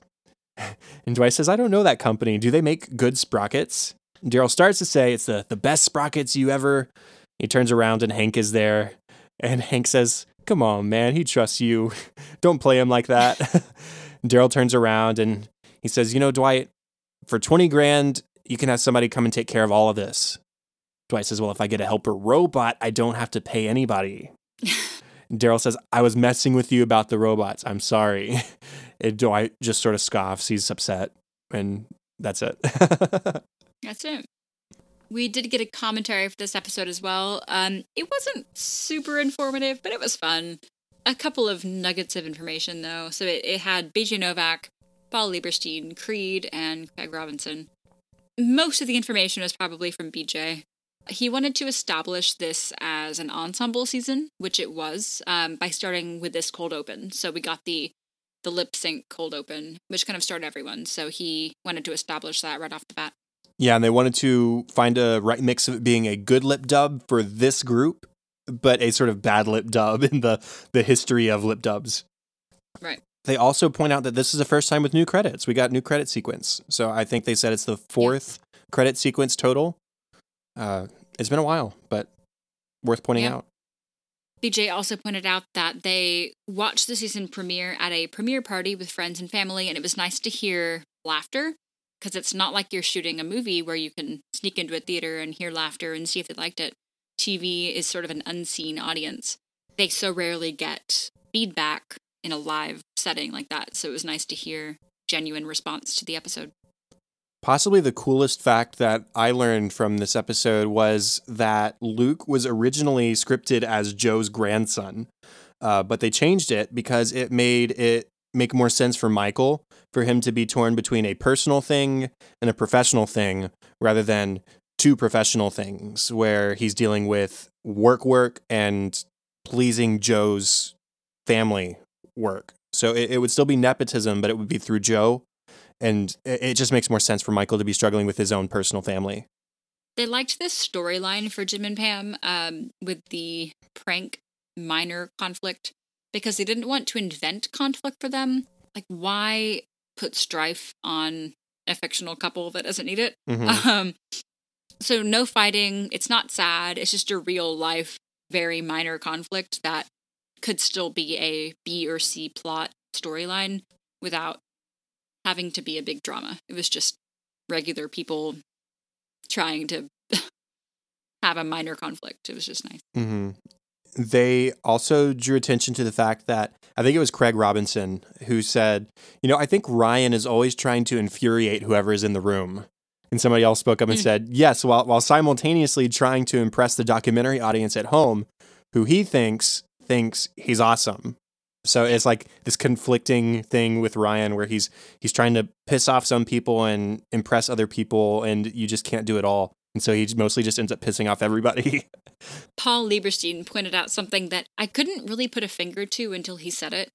[LAUGHS] And Dwight says, I don't know that company. Do they make good sprockets? Darryl starts to say it's the, the best sprockets you ever. He turns around and Hank is there. And Hank says, Come on, man. He trusts you. [LAUGHS] don't play him like that. [LAUGHS] Darryl turns around and he says, You know, Dwight, for 20 grand, you can have somebody come and take care of all of this. Dwight says, Well, if I get a helper robot, I don't have to pay anybody. Darryl says, I was messing with you about the robots. I'm sorry. And Dwight just sort of scoffs. He's upset. And that's it. [LAUGHS] that's it. We did get a commentary for this episode as well. Um, it wasn't super informative, but it was fun. A couple of nuggets of information, though. So it, it had BJ Novak, Paul Lieberstein, Creed, and Craig Robinson. Most of the information was probably from BJ. He wanted to establish this as an ensemble season, which it was, um, by starting with this cold open. So we got the the lip sync cold open, which kind of started everyone. So he wanted to establish that right off the bat. Yeah, and they wanted to find a right mix of it being a good lip dub for this group, but a sort of bad lip dub [LAUGHS] in the the history of lip dubs. Right. They also point out that this is the first time with new credits. We got new credit sequence. So I think they said it's the fourth yeah. credit sequence total. Uh, it's been a while, but worth pointing yeah. out. BJ also pointed out that they watched the season premiere at a premiere party with friends and family, and it was nice to hear laughter because it's not like you're shooting a movie where you can sneak into a theater and hear laughter and see if they liked it. TV is sort of an unseen audience. They so rarely get feedback in a live setting like that, so it was nice to hear genuine response to the episode. Possibly the coolest fact that I learned from this episode was that Luke was originally scripted as Jo's grandson, uh, but they changed it because it made it make more sense for Michael for him to be torn between a personal thing and a professional thing rather than two professional things where he's dealing with work work and pleasing Jo's family work. So it, it would still be nepotism, but it would be through Joe. And it, just makes more sense for Michael to be struggling with his own personal family. They liked this storyline for Jim and Pam um, with the prank minor conflict because they didn't want to invent conflict for them. Like, why put strife on a fictional couple that doesn't need it? Mhm. [LAUGHS] Um, so, no fighting. It's not sad. It's just a real life, very minor conflict that could still be a B or C plot storyline without having to be a big drama. It was just regular people trying to [LAUGHS] have a minor conflict. It was just nice. hmm They also drew attention to the fact that I think it was Craig Robinson who said, you know, I think Ryan is always trying to infuriate whoever is in the room. And somebody else spoke up and Mm. said, yes, while, while simultaneously trying to impress the documentary audience at home, who he thinks thinks he's awesome. So it's like this conflicting thing with Ryan where he's he's trying to piss off some people and impress other people and you just can't do it all. And so he mostly just ends up pissing off everybody. [LAUGHS] Paul Lieberstein pointed out something that I couldn't really put a finger to until he said it.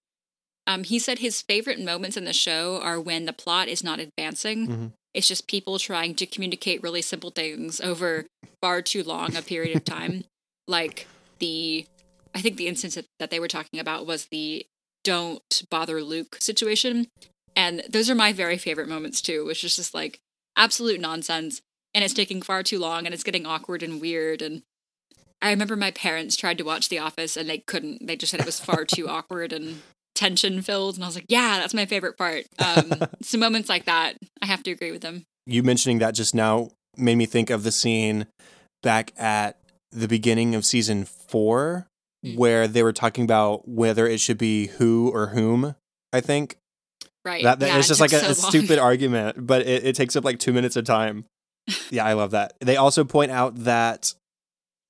Um, he said his favorite moments in the show are when the plot is not advancing. Mhm. It's just people trying to communicate really simple things over far too long a period of time. [LAUGHS] like the, I think the instance that, they were talking about was the don't bother Luke situation. And those are my very favorite moments too, which is just like absolute nonsense. And it's taking far too long and it's getting awkward and weird. And I remember my parents tried to watch The Office and they couldn't. They just said it was far [LAUGHS] too awkward and tension filled. And I was like, yeah, that's my favorite part. [LAUGHS] Um, so moments like that, I have to agree with them. you mentioning that just now made me think of the scene back at the beginning of season four. Mm. where they were talking about whether it should be who or whom i think. Right. that, that Yeah, it's it just like a, took a stupid argument but it, it takes up like two minutes of time. [LAUGHS] Yeah i love that. They also point out that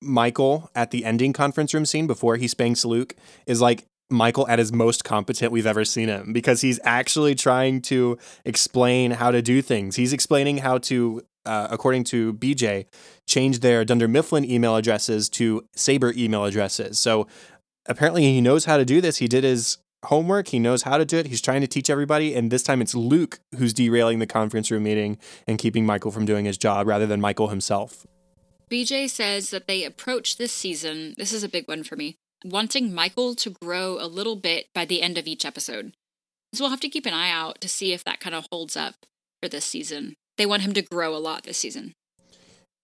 michael at the ending conference room scene before he spanks luke is like Michael at his most competent we've ever seen him because he's actually trying to explain how to do things. He's explaining how to, uh, according to BJ, change their Dunder Mifflin email addresses to Sabre email addresses. So apparently he knows how to do this. He did his homework. He knows how to do it. He's trying to teach everybody. And this time it's Luke who's derailing the conference room meeting and keeping Michael from doing his job rather than Michael himself. BJ says that they approach this season, this is a big one for me, wanting Michael to grow a little bit by the end of each episode. So we'll have to keep an eye out to see if that kind of holds up for this season. They want him to grow a lot this season.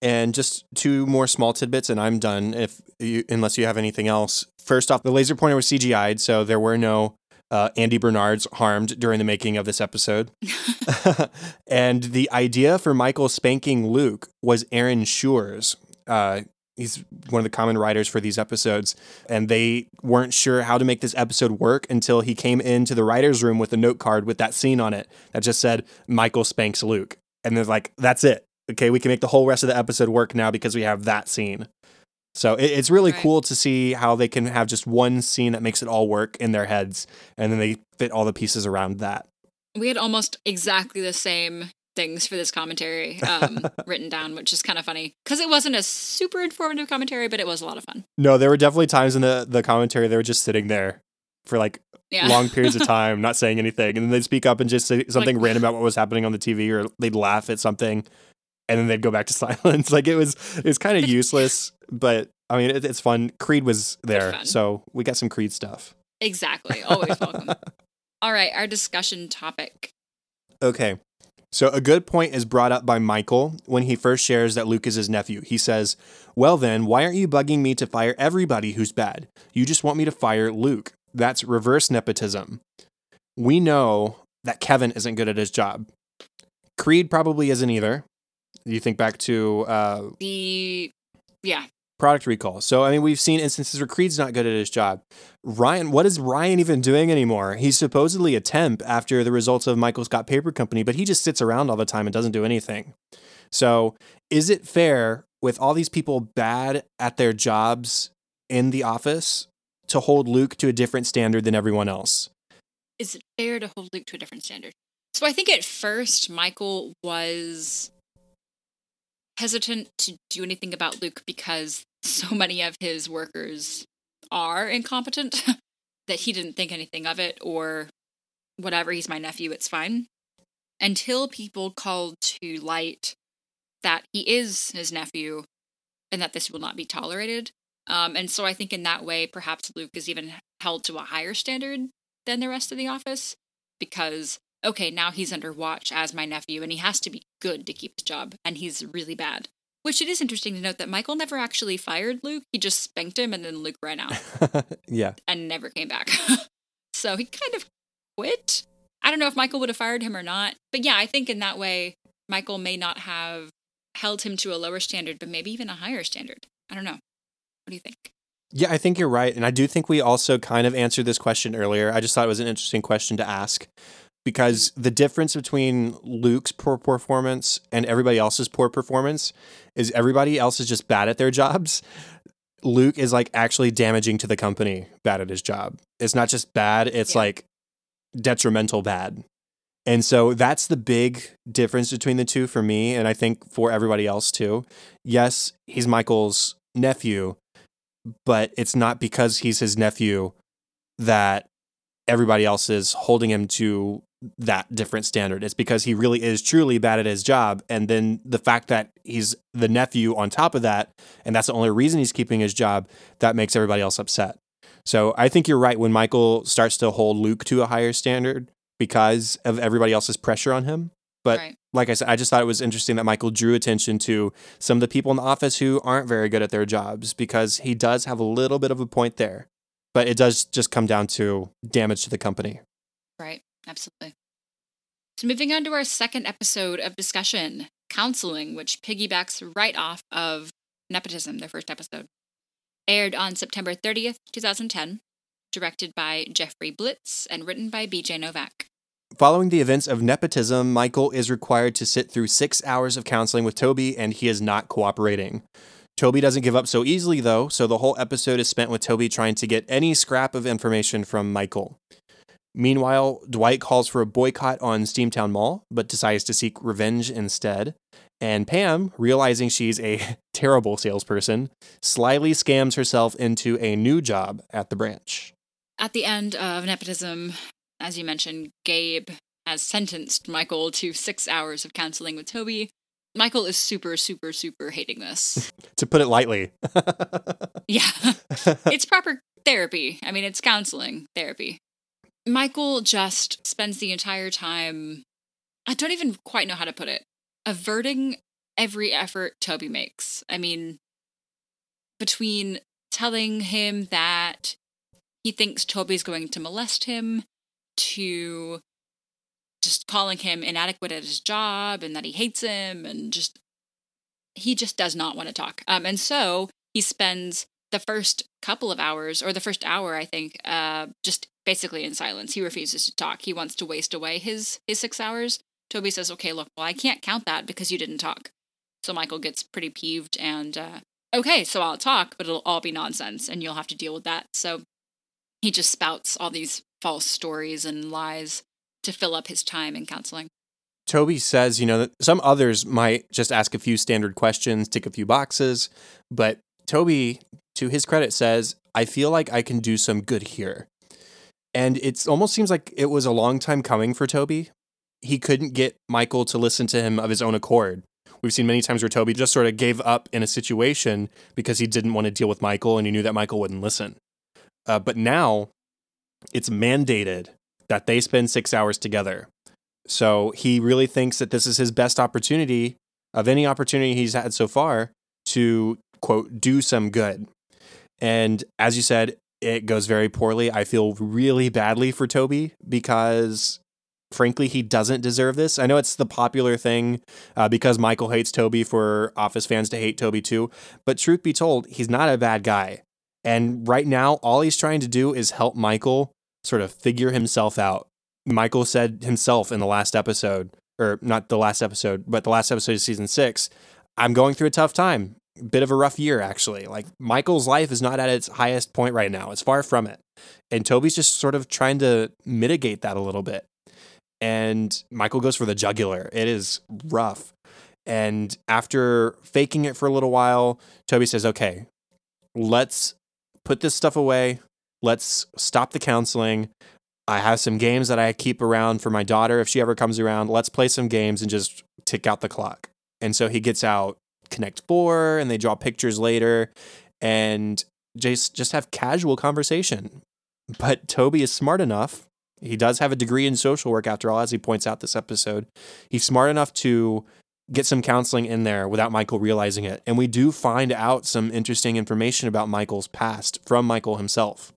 And just two more small tidbits, and I'm done. If you, unless you have anything else. First off, the laser pointer was CGI'd, so there were no uh, Andy Bernards harmed during the making of this episode. [LAUGHS] [LAUGHS] and the idea for Michael spanking Luke was Aaron Shure's. Uh, he's one of the common writers for these episodes, and they weren't sure how to make this episode work until he came into the writers' room with a note card with that scene on it that just said Michael spanks Luke, and they're like, "That's it. Okay, we can make the whole rest of the episode work now because we have that scene." So it, it's really Right. cool to see how they can have just one scene that makes it all work in their heads, and then they fit all the pieces around that. We had almost exactly the same things for this commentary um, [LAUGHS] written down, which is kind of funny because it wasn't a super informative commentary, but it was a lot of fun. No, there were definitely times in the the commentary they were just sitting there for like Yeah. long periods of [LAUGHS] time, not saying anything, and then they'd speak up and just say something random about what was happening on the TV, or they'd laugh at something, and then they'd go back to [LAUGHS] silence. like it was it's kind of useless, [LAUGHS] but I mean it, it's fun. Creed was there, so we got some Creed stuff. exactly. Always welcome. All right, our discussion topic. Okay. So a good point is brought up by Michael when he first shares that Luke is his nephew. He says, Well, then, why aren't you bugging me to fire everybody who's bad? You just want me to fire Luke. That's reverse nepotism. We know that Kevin isn't good at his job. Creed probably isn't either. You think back to uh, The yeah, product recall. So, I mean, we've seen instances where Creed's not good at his job. Ryan, what is Ryan even doing anymore? He's supposedly a temp after the results of Michael Scott Paper Company, but he just sits around all the time and doesn't do anything. So, is it fair with all these people bad at their jobs in the office to hold Luke to a different standard than everyone else? is it fair to hold Luke to a different standard? So I think at first Michael was hesitant to do anything about Luke because so [LAUGHS] many of his workers are incompetent [LAUGHS] that he didn't think anything of it or whatever, he's my nephew, it's fine. Until people called to light that he is his nephew and that this will not be tolerated. Um, and so I think in that way, perhaps Luke is even held to a higher standard than the rest of the office because, okay, now he's under watch as my nephew and he has to be good to keep his job and he's really bad. Which it is interesting to note that Michael never actually fired Luke. He just spanked him and then Luke ran out [LAUGHS] yeah. and never came back. [LAUGHS] so he kind of quit. I don't know if Michael would have fired him or not. But yeah, I think in that way, Michael may not have held him to a lower standard, but maybe even a higher standard. I don't know. What do you think? Yeah, I think you're right. And I do think we also kind of answered this question earlier. I just thought it was an interesting question to ask because the difference between Luke's poor performance and everybody else's poor performance is everybody else is just bad at their jobs. Luke is like actually damaging to the company bad at his job. It's not just bad, it's Yeah. like detrimental bad. And so that's the big difference between the two for me and I think for everybody else too. Yes, he's Michael's nephew, but it's not because he's his nephew that everybody else is holding him to that different standard. It's because he really is truly bad at his job. And then the fact that he's the nephew on top of that, and that's the only reason he's keeping his job, that makes everybody else upset. So I think you're right when Michael starts to hold Luke to a higher standard because of everybody else's pressure on him. But right. like I said, I just thought it was interesting that Michael drew attention to some of the people in the office who aren't very good at their jobs because he does have a little bit of a point there. But it does just come down to damage to the company. Right. Absolutely. So moving on to our second episode of discussion, counseling, which piggybacks right off of nepotism, their first episode. Aired on September 30th, 2010, directed by Jeffrey Blitz and written by BJ Novak. Following the events of nepotism, Michael is required to sit through six hours of counseling with Toby, and he is not cooperating. Toby doesn't give up so easily, though, so the whole episode is spent with Toby trying to get any scrap of information from Michael. Meanwhile, Dwight calls for a boycott on Steamtown Mall, but decides to seek revenge instead. And Pam, realizing she's a [LAUGHS] terrible salesperson, slyly scams herself into a new job at the branch. At the end of nepotism, as you mentioned, Gabe has sentenced Michael to six hours of counseling with Toby. Michael is super, super, super hating this. [LAUGHS] To put it lightly. [LAUGHS] yeah. it's proper therapy. I mean, it's counseling therapy. Michael just spends the entire time, I don't even quite know how to put it, averting every effort Toby makes. I mean, between telling him that he thinks Toby's going to molest him, to just calling him inadequate at his job and that he hates him and just he just does not want to talk. Um, and so he spends the first couple of hours, or the first hour, I think, uh, just basically in silence. He refuses to talk. He wants to waste away his his six hours. Toby says, "Okay, look, well, I can't count that because you didn't talk." So Michael gets pretty peeved and, uh, okay, so I'll talk, but it'll all be nonsense, and you'll have to deal with that. So he just spouts all these false stories and lies to fill up his time in counseling. Toby says, you know, that some others might just ask a few standard questions, tick a few boxes, but Toby, to his credit, says, I feel like I can do some good here. And it almost seems like it was a long time coming for Toby. He couldn't get Michael to listen to him of his own accord. We've seen many times where Toby just sort of gave up in a situation because he didn't want to deal with Michael and he knew that Michael wouldn't listen. Uh, but now it's mandated that they spend six hours together. So he really thinks that this is his best opportunity of any opportunity he's had so far to, quote, do some good. And as you said, it goes very poorly. I feel really badly for Toby because, frankly, he doesn't deserve this. I know it's the popular thing uh, because Michael hates Toby for Office fans to hate Toby too. But truth be told, he's not a bad guy. And right now, all he's trying to do is help Michael sort of figure himself out. Michael said himself in the last episode, or not the last episode, but the last episode of season six, I'm going through a tough time. Bit of a rough year, actually. Like Michael's life is not at its highest point right now. It's far from it. And Toby's just sort of trying to mitigate that a little bit. And Michael goes for the jugular. It is rough. And after faking it for a little while, Toby says, okay, let's put this stuff away. Let's stop the counseling. I have some games that I keep around for my daughter if she ever comes around. Let's play some games and just tick out the clock. And so he gets out Connect Four and they draw pictures later and just just have casual conversation. But Toby is smart enough. He does have a degree in social work after all, as he points out this episode. He's smart enough to get some counseling in there without Michael realizing it. And we do find out some interesting information about Michael's past from Michael himself.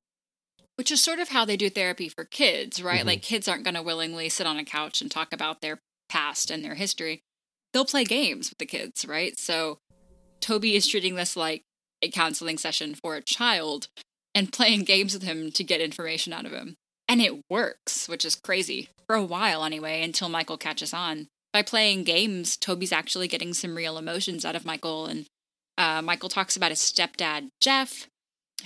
Which is sort of how they do therapy for kids, right? Mm-hmm. Like kids aren't going to willingly sit on a couch and talk about their past and their history. They'll play games with the kids, right? So Toby is treating this like a counseling session for a child and playing games with him to get information out of him. And it works, which is crazy. For a while, anyway, until Michael catches on. By playing games, Toby's actually getting some real emotions out of Michael. And uh, Michael talks about his stepdad, Jeff,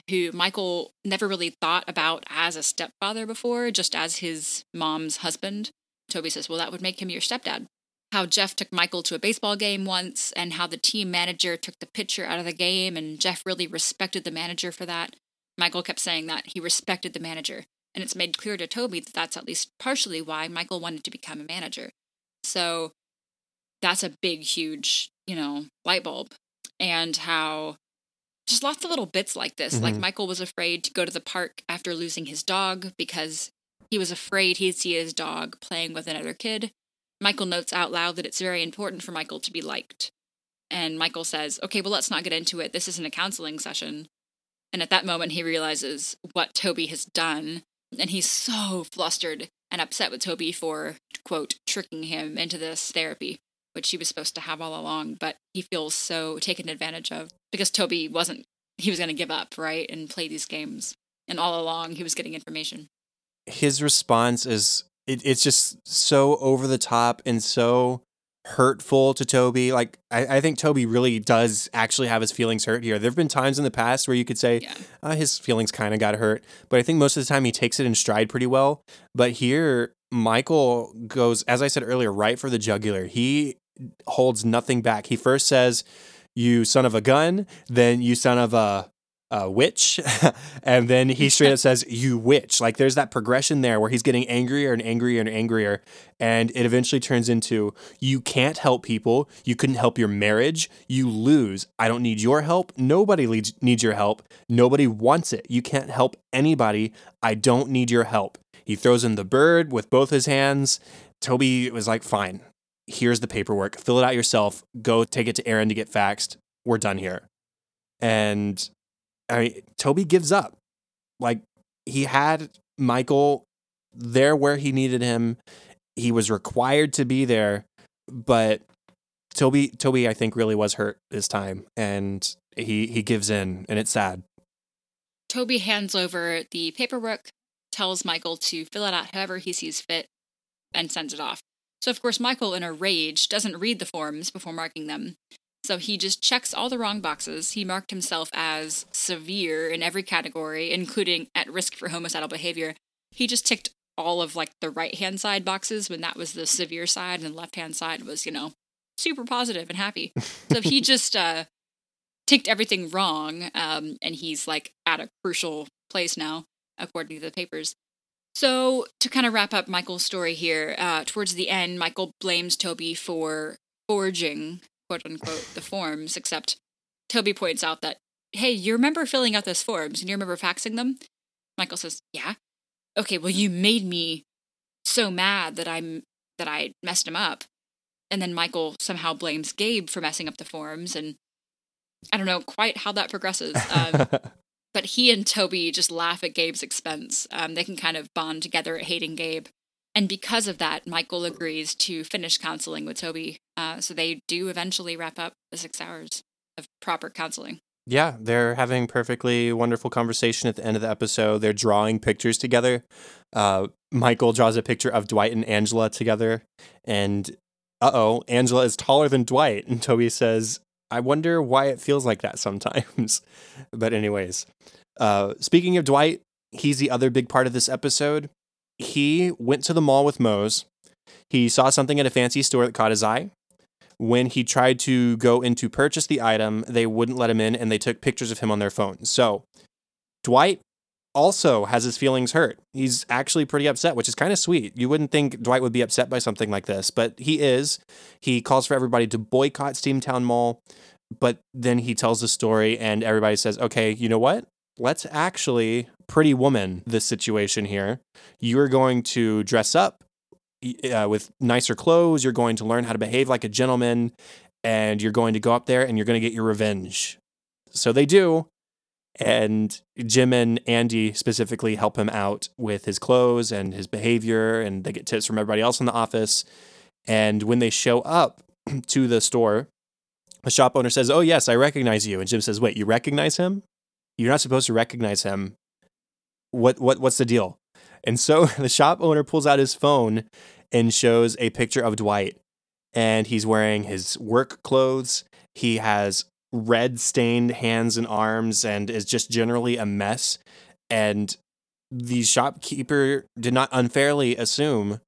who Michael never really thought about as a stepfather before, just as his mom's husband. Toby says, Well, that would make him your stepdad. How Jeff took Michael to a baseball game once, and how the team manager took the pitcher out of the game, and Jeff really respected the manager for that. Michael kept saying that he respected the manager, and it's made clear to Toby that that's at least partially why Michael wanted to become a manager. So that's a big, huge, you know, light bulb. And how just lots of little bits like this. Mm-hmm. Like Michael was afraid to go to the park after losing his dog because he was afraid he'd see his dog playing with another kid. Michael notes out loud that it's very important for Michael to be liked. And Michael says, okay, well, let's not get into it. This isn't a counseling session. And at that moment, he realizes what Toby has done. And he's so flustered and upset with Toby for, quote, tricking him into this therapy which he was supposed to have all along, but he feels so taken advantage of because Toby wasn't, he was going to give up, right, and play these games. And all along, he was getting information. His response is, it, it's just so over the top and so hurtful to Toby. Like, I, I, think Toby really does actually have his feelings hurt here. There have been times in the past where you could say yeah. uh, his feelings kind of got hurt, but I think most of the time he takes it in stride pretty well. But here, Michael goes, as I said earlier, right for the jugular. He holds nothing back. He first says, "You son of a gun," then "You son of a." a witch [LAUGHS] and then he straight up says you witch. Like there's that progression there where he's getting angrier and angrier and angrier and it eventually turns into you can't help people. You couldn't help your marriage. You lose. I don't need your help. Nobody needs your help. Nobody wants it. You can't help anybody. I don't need your help. He throws in the bird with both his hands. Toby was like fine. Here's the paperwork, fill it out yourself, go take it to Erin to get faxed. We're done here. And I mean, Toby gives up. Like he had Michael there where he needed him. He was required to be there, but Toby Toby I think really was hurt this time and he he gives in and it's sad. Toby hands over the paperwork, tells Michael to fill it out however he sees fit and sends it off. So, of course, Michael, in a rage, doesn't read the forms before marking them. So he just checks all the wrong boxes. He marked himself as severe in every category, including at risk for homicidal behavior. He just ticked all of like the right hand side boxes when that was the severe side, and the left hand side was, you know, super positive and happy. [LAUGHS] so he just uh, ticked everything wrong, um, and he's like at a crucial place now, according to the papers. So, to kind of wrap up Michael's story here, uh, towards the end, Michael blames Toby for forging, quote unquote, the forms, except Toby points out that, hey, you remember filling out those forms and you remember faxing them? Michael says, yeah. Okay, well, you made me so mad that I'm that I messed him up. And then Michael somehow blames Gabe for messing up the forms, and I don't know quite how that progresses. [LAUGHS] Um, but he and Toby just laugh at Gabe's expense. Um, they can kind of bond together at hating Gabe. And because of that, Michael agrees to finish counseling with Toby. Uh, so they do eventually wrap up the six hours of proper counseling. Yeah, they're having perfectly wonderful conversation at the end of the episode. They're drawing pictures together. Uh, Michael draws a picture of Dwight and Angela together, and uh oh, Angela is taller than Dwight. And Toby says, I wonder why it feels like that sometimes. [LAUGHS] but anyways, uh, speaking of Dwight, he's the other big part of this episode. He went to the mall with Mose. He saw something at a fancy store that caught his eye. When he tried to go in to purchase the item, they wouldn't let him in and they took pictures of him on their phones. So Dwight also has his feelings hurt. He's actually pretty upset, which is kind of sweet. You wouldn't think Dwight would be upset by something like this, but he is. He calls for everybody to boycott Steamtown Mall, but then he tells the story and everybody says, okay, you know what? Let's actually pretty woman this situation here. You're going to dress up uh, with nicer clothes. You're going to learn how to behave like a gentleman, and you're going to go up there and you're going to get your revenge. So they do. And Jim and Andy specifically help him out with his clothes and his behavior, and they get tips from everybody else in the office. And when they show up [CLEARS THROAT] to the store, the shop owner says, Oh, yes, I recognize you. And Jim says, Wait, you recognize him? You're not supposed to recognize him. What, what, what's the deal? And so [LAUGHS] the shop owner pulls out his phone and shows a picture of Dwight. And he's wearing his work clothes. He has red stained hands and arms and is just generally a mess. And the shopkeeper did not unfairly assume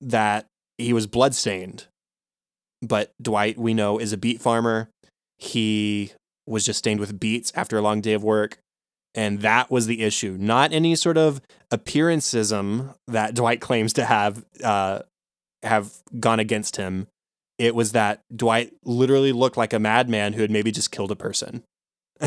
that he was bloodstained. But Dwight, we know, is a beet farmer. He was just stained with beets after a long day of work. And that was the issue, not any sort of appearanceism that Dwight claims to have uh, have gone against him. It was that Dwight literally looked like a madman who had maybe just killed a person. [LAUGHS]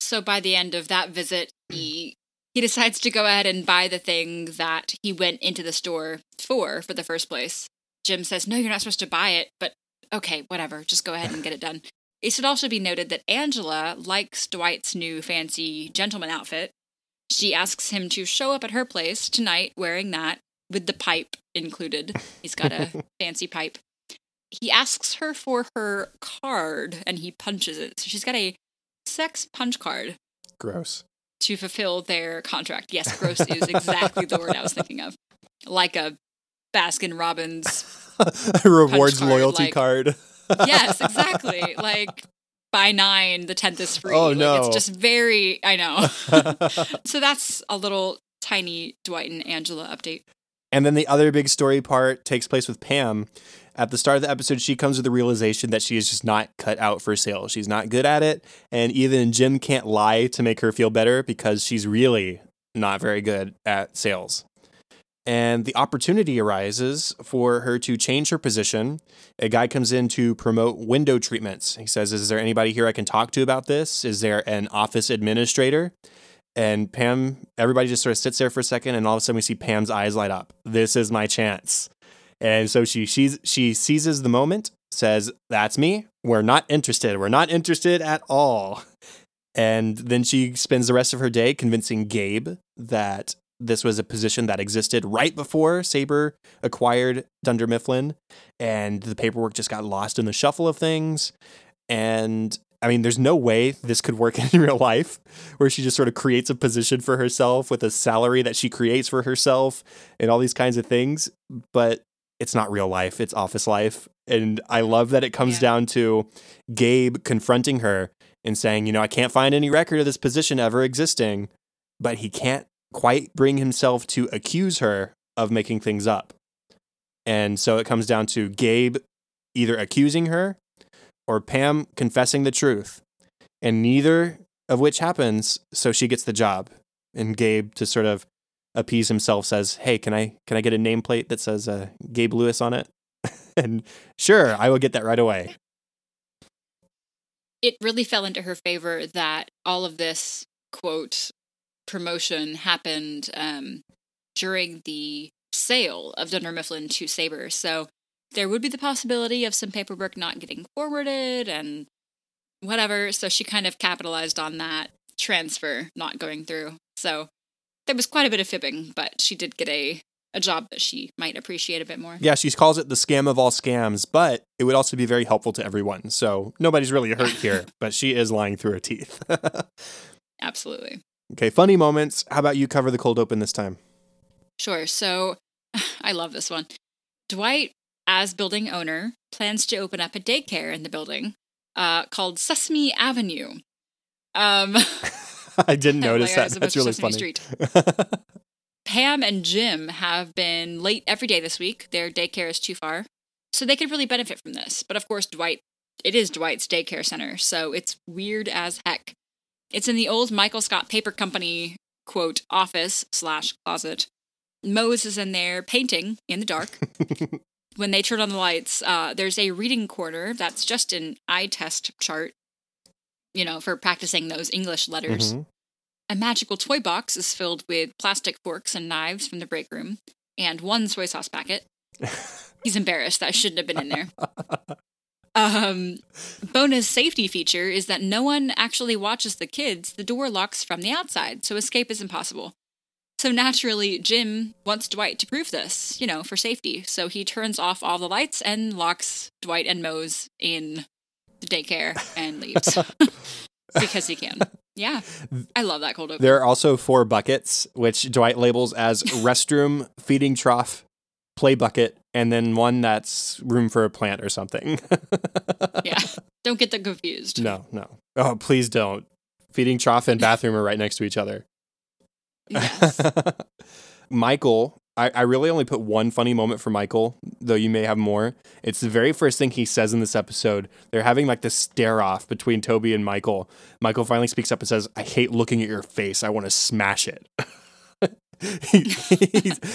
so by the end of that visit, he he decides to go ahead and buy the thing that he went into the store for for the first place. Jim says, "No, you're not supposed to buy it," but okay, whatever, just go ahead and get it done. It should also be noted that Angela likes Dwight's new fancy gentleman outfit. She asks him to show up at her place tonight wearing that, with the pipe included. He's got a [LAUGHS] fancy pipe. He asks her for her card and he punches it. So she's got a sex punch card. Gross. To fulfill their contract. Yes, gross is [LAUGHS] exactly the word I was thinking of. Like a Baskin Robbins [LAUGHS] rewards loyalty like, card yes, exactly. Like by nine, the tenth is free. Oh no! Like, it's just very. I know. [LAUGHS] so that's a little tiny Dwight and Angela update. And then the other big story part takes place with Pam. At the start of the episode, she comes to the realization that she is just not cut out for sales. She's not good at it. And even Jim can't lie to make her feel better because she's really not very good at sales and the opportunity arises for her to change her position. A guy comes in to promote window treatments. He says, Is there anybody here I can talk to about this? Is there an office administrator? And Pam, everybody just sort of sits there for a second, and all of a sudden we see Pam's eyes light up. This is my chance. And so she she's, she seizes the moment, says, That's me. We're not interested. We're not interested at all. And then she spends the rest of her day convincing Gabe that this was a position that existed right before Sabre acquired Dunder Mifflin, and the paperwork just got lost in the shuffle of things. And I mean, there's no way this could work [LAUGHS] in real life where she just sort of creates a position for herself with a salary that she creates for herself and all these kinds of things. But it's not real life, it's office life. And I love that it comes yeah. down to Gabe confronting her and saying, you know, I can't find any record of this position ever existing, but he can't quite bring himself to accuse her of making things up. And so it comes down to Gabe either accusing her or Pam confessing the truth. And neither of which happens, so she gets the job. And Gabe to sort of appease himself says, "Hey, can I can I get a nameplate that says uh, Gabe Lewis on it?" [LAUGHS] and sure, I will get that right away. It really fell into her favor that all of this quote promotion happened um, during the sale of Dunder Mifflin to Sabre. So there would be the possibility of some paperwork not getting forwarded and whatever. So she kind of capitalized on that transfer not going through. So there was quite a bit of fibbing, but she did get a a job that she might appreciate a bit more. Yeah, she calls it the scam of all scams, but it would also be very helpful to everyone. So nobody's really hurt here, [LAUGHS] but she is lying through her teeth. [LAUGHS] Absolutely. Okay, funny moments. How about you cover the cold open this time? Sure. So [SIGHS] I love this one. Dwight, as building owner, plans to open up a daycare in the building uh, called Sesame Avenue. Um, [LAUGHS] I didn't [LAUGHS] notice that. That's really Sesame funny. [LAUGHS] Pam and Jim have been late every day this week. Their daycare is too far. So they could really benefit from this. But of course, Dwight, it is Dwight's daycare center. So it's weird as heck. It's in the old Michael Scott Paper Company, quote, office slash closet. Mose is in there painting in the dark. [LAUGHS] when they turn on the lights, uh, there's a reading corner that's just an eye test chart, you know, for practicing those English letters. Mhm. A magical toy box is filled with plastic forks and knives from the break room, and one soy sauce packet. [LAUGHS] He's embarrassed. That shouldn't have been in there. [LAUGHS] Um, bonus safety feature is that no one actually watches the kids. The door locks from the outside, so escape is impossible. So naturally, Jim wants Dwight to prove this, you know, for safety. So he turns off all the lights and locks Dwight and Mose in the daycare and leaves [LAUGHS] [LAUGHS] because he can. Yeah, I love that cold open. There are also four buckets, which Dwight labels as restroom, feeding trough, play bucket, and then one that's room for a plant or something. [LAUGHS] Yeah, don't get them confused. no, no. Oh, please don't. Feeding trough and bathroom are right next to each other. Yes. [LAUGHS] Michael, I, I really only put one funny moment for Michael, though you may have more. It's the very first thing he says in this episode. They're having like this stare off between Toby and Michael. Michael finally speaks up and says, I hate looking at your face. I want to smash it. [LAUGHS] he,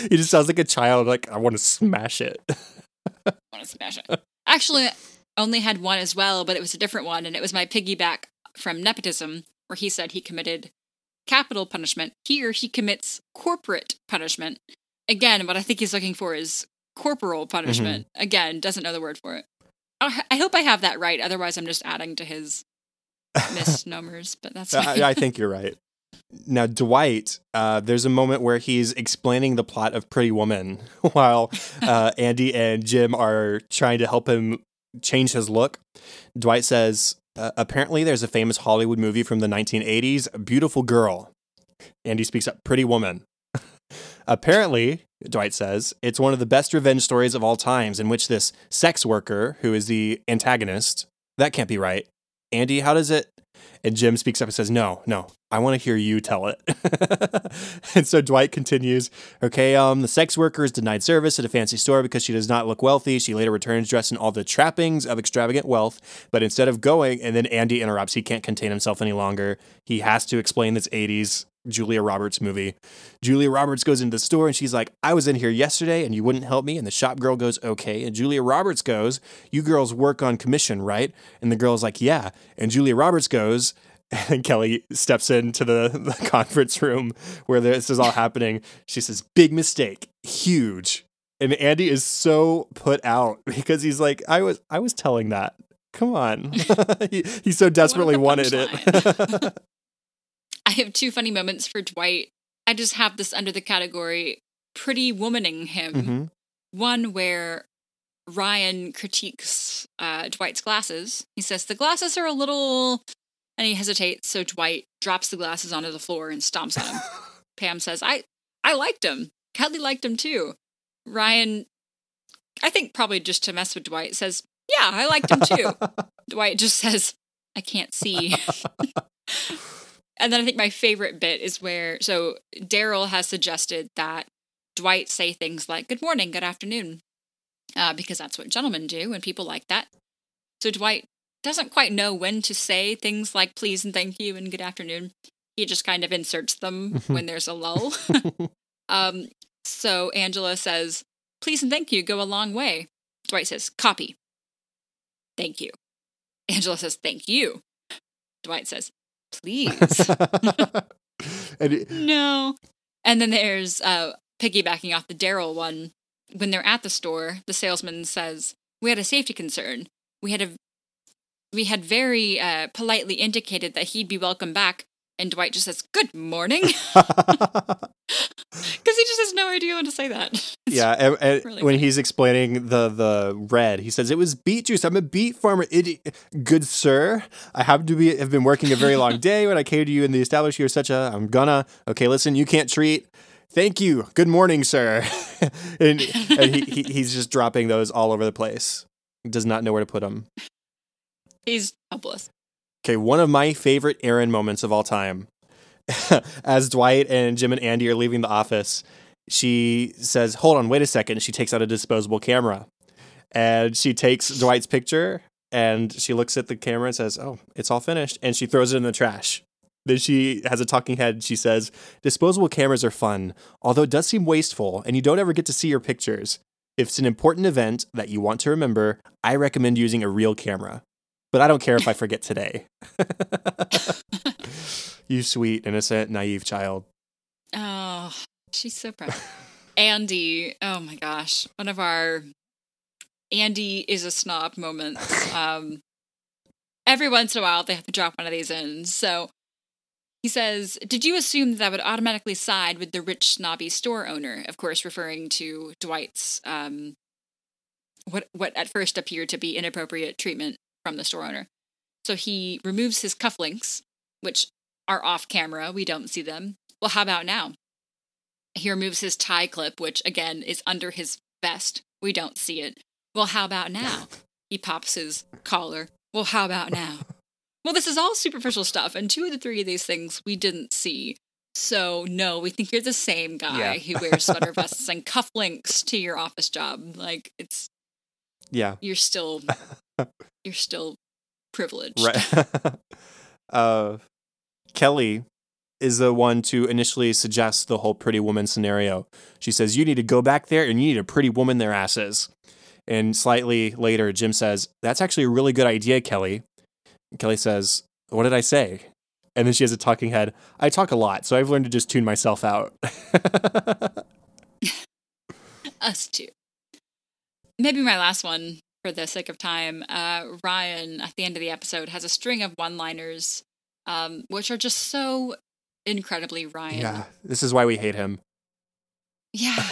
he just sounds like a child, like, I want to smash it. [LAUGHS] want to smash it. Actually, I only had one as well, but it was a different one, and it was my piggyback from nepotism, where he said he committed capital punishment. Here, he commits corporate punishment. Again, what I think he's looking for is corporal punishment. Mm-hmm. Again, doesn't know the word for it. I I hope I have that right. Otherwise, I'm just adding to his [LAUGHS] misnomers, but that's. I, I think you're right. Now, Dwight, uh, there's a moment where he's explaining the plot of Pretty Woman [LAUGHS] while uh, Andy and Jim are trying to help him change his look. Dwight says, uh, apparently there's a famous Hollywood movie from the 1980s, Beautiful Girl. Andy speaks up, Pretty Woman. [LAUGHS] apparently, Dwight says, it's one of the best revenge stories of all times in which this sex worker, who is the antagonist, that can't be right. Andy, how does it? And Jim speaks up and says, No, no, I want to hear you tell it. [LAUGHS] and so Dwight continues, Okay, um, the sex worker is denied service at a fancy store because she does not look wealthy. She later returns dressed in all the trappings of extravagant wealth. But instead of going, and then Andy interrupts, he can't contain himself any longer. He has to explain this 80s Julia Roberts movie. Julia Roberts goes into the store and she's like, I was in here yesterday and you wouldn't help me. And the shop girl goes, Okay. And Julia Roberts goes, You girls work on commission, right? And the girl's like, Yeah. And Julia Roberts goes, [LAUGHS] and Kelly steps into the, [LAUGHS] the conference room where this is all [LAUGHS] happening. She says, Big mistake, huge. And Andy is so put out because he's like, I was I was telling that. Come on. he, he so desperately wanted it. I have two funny moments for Dwight. I just have this under the category pretty womaning him. Mhm. One where Ryan critiques uh, Dwight's glasses. He says the glasses are a little, and he hesitates. So Dwight drops the glasses onto the floor and stomps on him. [LAUGHS] Pam says, "I I liked him. Kelly liked him too." Ryan, I think probably just to mess with Dwight, says, "Yeah, I liked him too." [LAUGHS] Dwight just says, "I can't see." [LAUGHS] and then I think my favorite bit is where so Darryl has suggested that Dwight say things like "Good morning," "Good afternoon," uh, because that's what gentlemen do, and people like that. So Dwight doesn't quite know when to say things like "please" and "thank you" and "good afternoon." He just kind of inserts them when there's a lull. [LAUGHS] [LAUGHS] um, so Angela says, "Please and thank you go a long way." Dwight says, "Copy." Thank you. Angela says, "Thank you." Dwight says, "Please." [LAUGHS] and it- no. And then there's uh, piggybacking off the Darryl one. When they're at the store, the salesman says, "We had a safety concern. We had a, we had very uh, politely indicated that he'd be welcome back." And Dwight just says, "Good morning," [LAUGHS] [LAUGHS] because he just has no idea when to say that. [LAUGHS] It's- yeah, and, and eh, really when funny. he's explaining the the red, he says it was beet juice. I'm a beet farmer. Idi- Good sir, I happen to be have been working a very long day. When I came to you in the establishment, you're such a. I'm gonna. Okay, listen, you can't treat. Thank you. Good morning, sir. and and he, he he's just dropping those all over the place. Does not know where to put them. He's helpless. Okay, one of my favorite Erin moments of all time. [LAUGHS] as Dwight and Jim and Andy are leaving the office, she says, Hold on, wait a second. She takes out a disposable camera and she takes Dwight's picture and she looks at the camera and says, Oh, it's all finished. And she throws it in the trash. Then she has a talking head. She says, Disposable cameras are fun, although it does seem wasteful, and you don't ever get to see your pictures. If it's an important event that you want to remember, I recommend using a real camera. But I don't care if I forget today. [LAUGHS] you sweet, innocent, naive child. Oh, she's so proud. [LAUGHS] Andy, oh my gosh, one of our Andy is a snob moments. [LAUGHS] Um, every once in a while, they have to drop one of these in. So he says, Did you assume that I would automatically side with the rich, snobby store owner? Of course, referring to Dwight's, um, what, what at first appeared to be inappropriate treatment from the store owner. So he removes his cufflinks, which are off camera. We don't see them. Well, how about now? He removes his tie clip, which again is under his vest. We don't see it. Well, how about now? He pops his collar. Well, how about now? Well, this is all superficial stuff, and two of the three of these things we didn't see. So, no, we think you're the same guy Yeah. who wears sweater [LAUGHS] vests and cufflinks to your office job. Like, it's, Yeah, you're still, [LAUGHS] you're still privileged. right. [LAUGHS] uh, Kelly is the one to initially suggest the whole pretty woman scenario. She says, You need to go back there and you need a pretty woman their asses. And slightly later, Jim says, That's actually a really good idea, Kelly. And Kelly says, What did I say? And then she has a talking head. I talk a lot, so I've learned to just tune myself out. [LAUGHS] [LAUGHS] Us too. Maybe my last one for the sake of time. Uh, Ryan, at the end of the episode, has a string of one liners, um, which are just so incredibly Ryan. yeah, this is why we hate him. Yeah.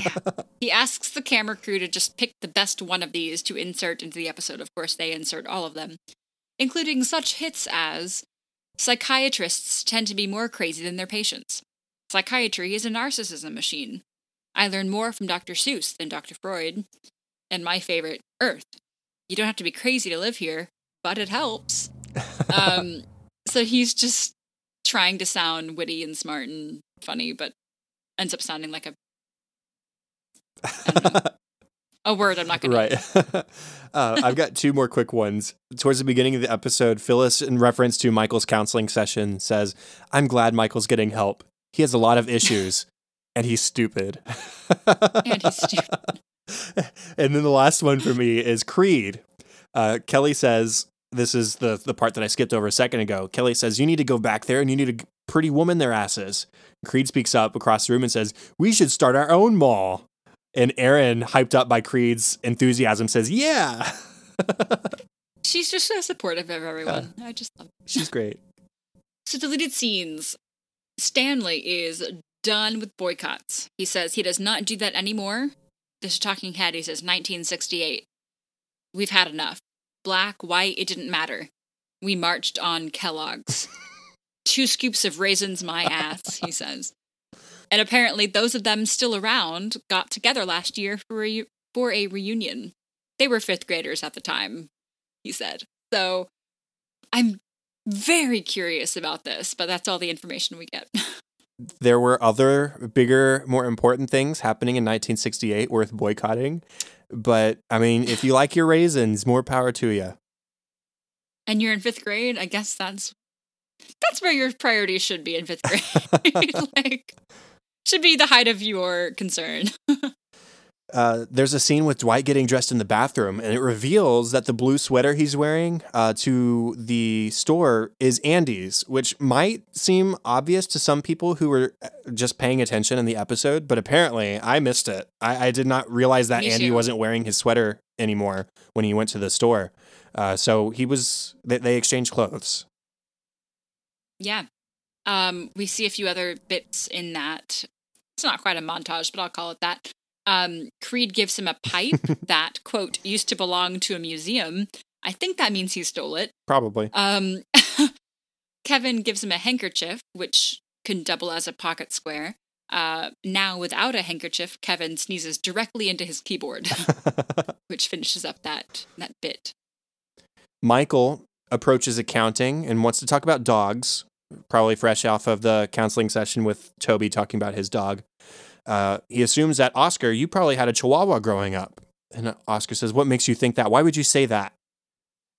yeah. [LAUGHS] He asks the camera crew to just pick the best one of these to insert into the episode. Of course, they insert all of them, including such hits as Psychiatrists tend to be more crazy than their patients. Psychiatry is a narcissism machine. I learn more from Dr. Seuss than Dr. Freud. And my favorite, Earth. You don't have to be crazy to live here, but it helps. [LAUGHS] um, so he's just trying to sound witty and smart and funny, but ends up sounding like a [LAUGHS] a word I'm not going to. Right. [LAUGHS] uh, I've got two more quick ones. Towards the beginning of the episode, Phyllis, in reference to Michael's counseling session, says, I'm glad Michael's getting help. He has a lot of issues, and he's stupid. And he's stupid. [LAUGHS] and then the last one for me is Creed. Uh, Kelly says, This is the, the part that I skipped over a second ago. Kelly says, You need to go back there and you need a pretty woman their asses. Creed speaks up across the room and says, We should start our own mall. And Erin, hyped up by Creed's enthusiasm, says, Yeah. [LAUGHS] She's just so supportive of everyone. I just love. Her. She's great. So deleted scenes. Stanley is done with boycotts. He says he does not do that anymore. This talking head. He says 1968. We've had enough. Black, white, it didn't matter. We marched on Kellogg's. [LAUGHS] Two scoops of raisins, my ass. He says. And apparently, those of them still around got together last year for a, for a reunion. They were fifth graders at the time, he said. So I'm very curious about this, but that's all the information we get. [LAUGHS] There were other bigger, more important things happening in 1968 worth boycotting. But I mean, if you like your raisins, more power to you. and you're in fifth grade, I guess that's that's where your priorities should be in fifth [LAUGHS] grade. [LAUGHS] like should be the height of your concern. [LAUGHS] Uh, there's a scene with Dwight getting dressed in the bathroom, and it reveals that the blue sweater he's wearing uh, to the store is Andy's, which might seem obvious to some people who were uh, just paying attention in the episode, but apparently I missed it. I, I did not realize that Me Andy too. wasn't wearing his sweater anymore when he went to the store. Uh, so he was, they, they exchanged clothes. Yeah. Um, we see a few other bits in that. It's not quite a montage, but I'll call it that. Um, Creed gives him a pipe [LAUGHS] that, quote, used to belong to a museum. I think that means he stole it. Probably. Um, [LAUGHS] Kevin gives him a handkerchief, which can double as a pocket square. Uh, now, without a handkerchief, Kevin sneezes directly into his keyboard, [LAUGHS] which finishes up that that bit. Michael approaches accounting and wants to talk about dogs. probably fresh off of the counseling session with Toby talking about his dog. Uh, he assumes that Oscar, you probably had a Chihuahua growing up. And Oscar says, What makes you think that? Why would you say that?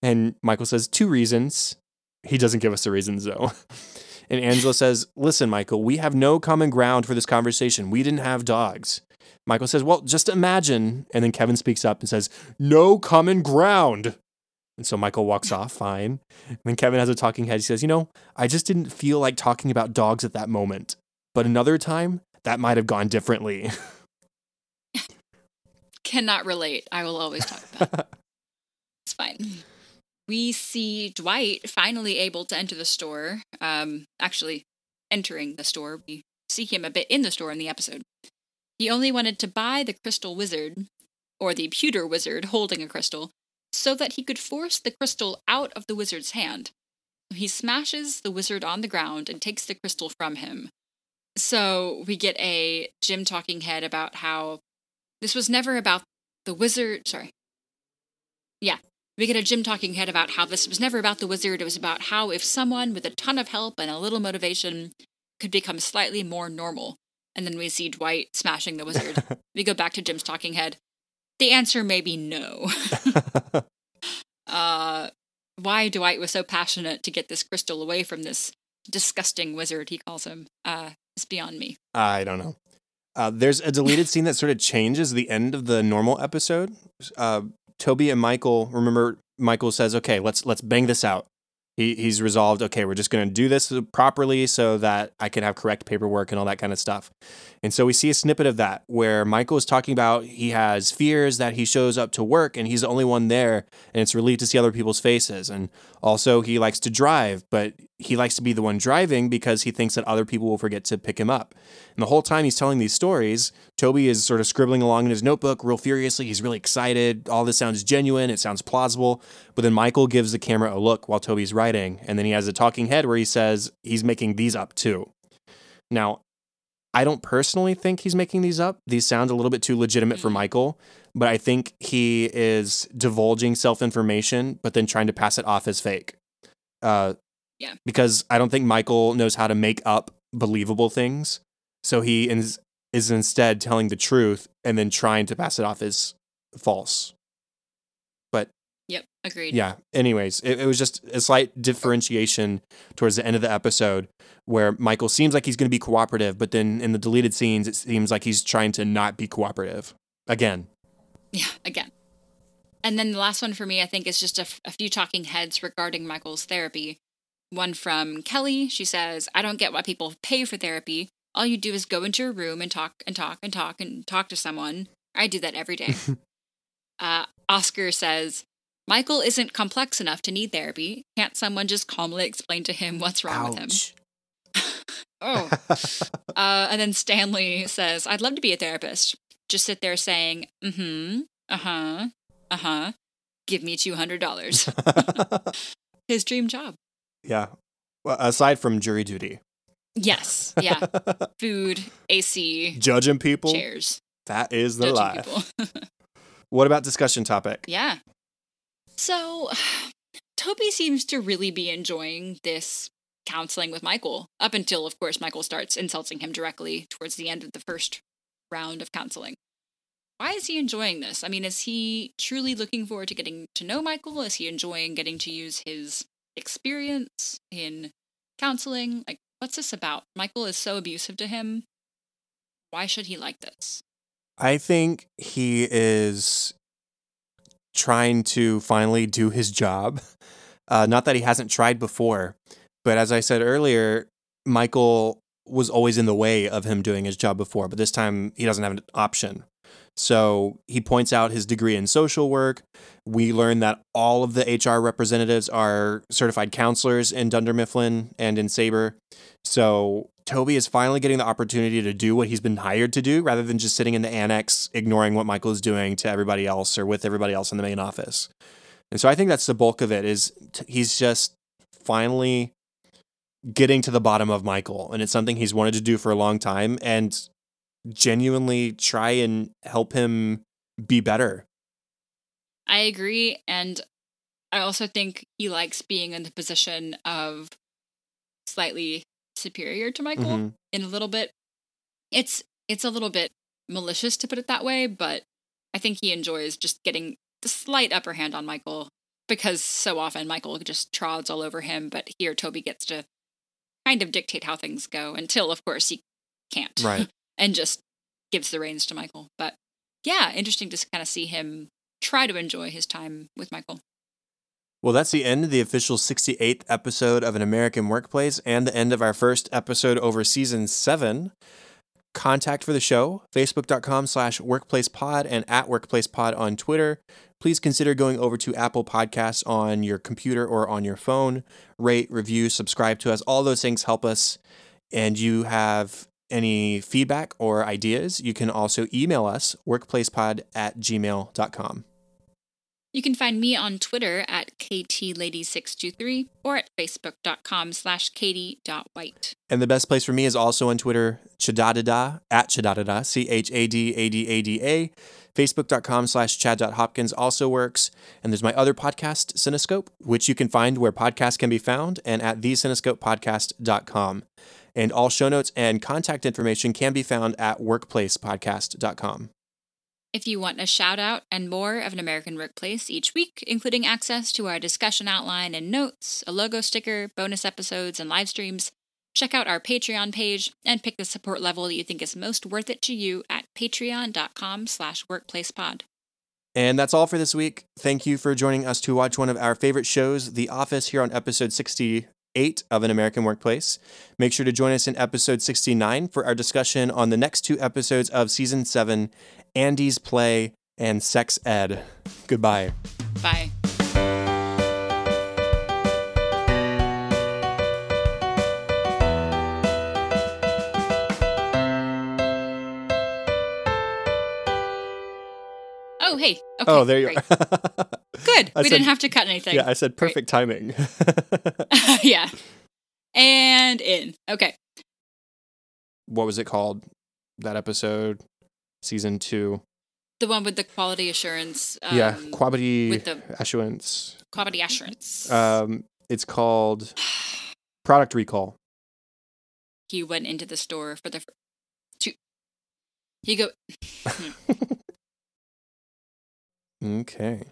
And Michael says, Two reasons. He doesn't give us the reasons, though. [LAUGHS] And Angela says, Listen, Michael, we have no common ground for this conversation. We didn't have dogs. Michael says, Well, just imagine. And then Kevin speaks up and says, No common ground. And so Michael walks off, fine. And then Kevin has a talking head. He says, You know, I just didn't feel like talking about dogs at that moment. But another time, that might have gone differently. [LAUGHS] Cannot relate. I will always talk about it. [LAUGHS] It's fine. We see Dwight finally able to enter the store. Um, actually, entering the store. We see him a bit in the store in the episode. He only wanted to buy the crystal wizard, or the pewter wizard holding a crystal, so that he could force the crystal out of the wizard's hand. He smashes the wizard on the ground and takes the crystal from him. So we get a Jim talking head about how this was never about the wizard. Sorry. Yeah. We get a Jim talking head about how this was never about the wizard. It was about how if someone with a ton of help and a little motivation could become slightly more normal. And then we see Dwight smashing the wizard. [LAUGHS] we go back to Jim's talking head. The answer may be no. [LAUGHS] [LAUGHS] uh, why Dwight was so passionate to get this crystal away from this disgusting wizard, he calls him, uh, is beyond me. I don't know. Uh, there's a deleted scene that sort of changes the end of the normal episode. Uh, Toby and Michael, remember, Michael says, "Okay, let's let's bang this out." He, he's resolved. Okay, we're just going to do this properly so that I can have correct paperwork and all that kind of stuff. And so we see a snippet of that where Michael is talking about he has fears that he shows up to work and he's the only one there, and it's relieved to see other people's faces. And also, he likes to drive, but he likes to be the one driving because he thinks that other people will forget to pick him up. And the whole time he's telling these stories, Toby is sort of scribbling along in his notebook real furiously. He's really excited. All this sounds genuine, it sounds plausible. But then Michael gives the camera a look while Toby's writing, and then he has a talking head where he says he's making these up too. Now, I don't personally think he's making these up. These sound a little bit too legitimate for Michael, but I think he is divulging self information, but then trying to pass it off as fake. Uh, Yeah. Because I don't think Michael knows how to make up believable things. So he is, is instead telling the truth and then trying to pass it off as false. But Yep, agreed. Yeah. Anyways, it, it was just a slight differentiation towards the end of the episode where Michael seems like he's going to be cooperative, but then in the deleted scenes, it seems like he's trying to not be cooperative. Again. Yeah, again. And then the last one for me, I think, is just a, f- a few talking heads regarding Michael's therapy. One from Kelly. She says, I don't get why people pay for therapy. All you do is go into a room and talk and talk and talk and talk to someone. I do that every day. [LAUGHS] uh, Oscar says, Michael isn't complex enough to need therapy. Can't someone just calmly explain to him what's wrong with him? [LAUGHS] Oh. [LAUGHS] uh, and then Stanley says, I'd love to be a therapist. Just sit there saying, mm hmm, uh huh, uh huh, give me $200. His dream job. Yeah. Well, aside from jury duty, Yes. Yeah. [LAUGHS] Food, AC, judging people, chairs. that is the judging life. people. [LAUGHS] What about discussion topic? yeah. So, [SIGHS] Toby seems to really be enjoying this counseling with Michael, up until, of course, Michael starts insulting him directly towards the end of the first round of counseling. Why is he enjoying this? I mean, is he truly looking forward to getting to know Michael? Is he enjoying getting to use his experience in counseling? Like, what's this about? Michael is so abusive to him. Why should he like this? I think he is trying to finally do his job. Uh, not that he hasn't tried before, but as I said earlier, Michael was always in the way of him doing his job before, but this time he doesn't have an option. So he points out his degree in social work. We learn that all of the HR representatives are certified counselors in Dunder Mifflin and in Sabre. So Toby is finally getting the opportunity to do what he's been hired to do rather than just sitting in the annex ignoring what Michael is doing to everybody else or with everybody else in the main office. And so I think that's the bulk of it is t- he's just finally getting to the bottom of Michael and it's something he's wanted to do for a long time and genuinely try and help him be better. I agree. And I also think he likes being in the position of slightly superior to Michael Mhm. in a little bit. It's it's a little bit malicious to put it that way, but I think he enjoys just getting the slight upper hand on Michael because so often Michael just trods all over him, but here Toby gets to kind of dictate how things go until of course he can't. Right. [LAUGHS] and just gives the reins to Michael. But yeah, interesting to kind of see him try to enjoy his time with Michael. Well, that's the end of the official 68th episode of An American Workplace and the end of our first episode over season seven. Contact for the show, facebook.com slash workplacepod and at workplacepod on Twitter. Please consider going over to Apple Podcasts on your computer or on your phone. Rate, review, subscribe to us. All those things help us. And you have any feedback or ideas, you can also email us, workplacepod at gmail.com. You can find me on Twitter at ktlady623 or at facebook.com slash katie.white. And the best place for me is also on Twitter, chadadada, at chadadada, C H A D A D A D A. Facebook.com slash chad.hopkins also works. And there's my other podcast, Cinescope, which you can find where podcasts can be found and at thecinescopepodcast.com. And all show notes and contact information can be found at workplacepodcast.com. If you want a shout out and more of an American workplace each week, including access to our discussion outline and notes, a logo sticker, bonus episodes, and live streams, check out our Patreon page and pick the support level that you think is most worth it to you at patreon.com slash workplacepod. And that's all for this week. Thank you for joining us to watch one of our favorite shows, The Office, here on episode 68 of An American Workplace. Make sure to join us in episode 69 for our discussion on the next two episodes of season 7, Andy's Play and Sex Ed. Goodbye. Bye. Hey. Okay, oh, there you great. are. [LAUGHS] Good. I we said- didn't have to cut anything. yeah, I said Great. perfect timing. [LAUGHS] [LAUGHS] yeah. And in. Okay. what was it called? That episode, season 2. The one with the quality assurance. Um, yeah, quality with the assurance. quality assurance. Um, it's called [SIGHS] Product Recall. he went into the store for the. fir- To, he go. Okay.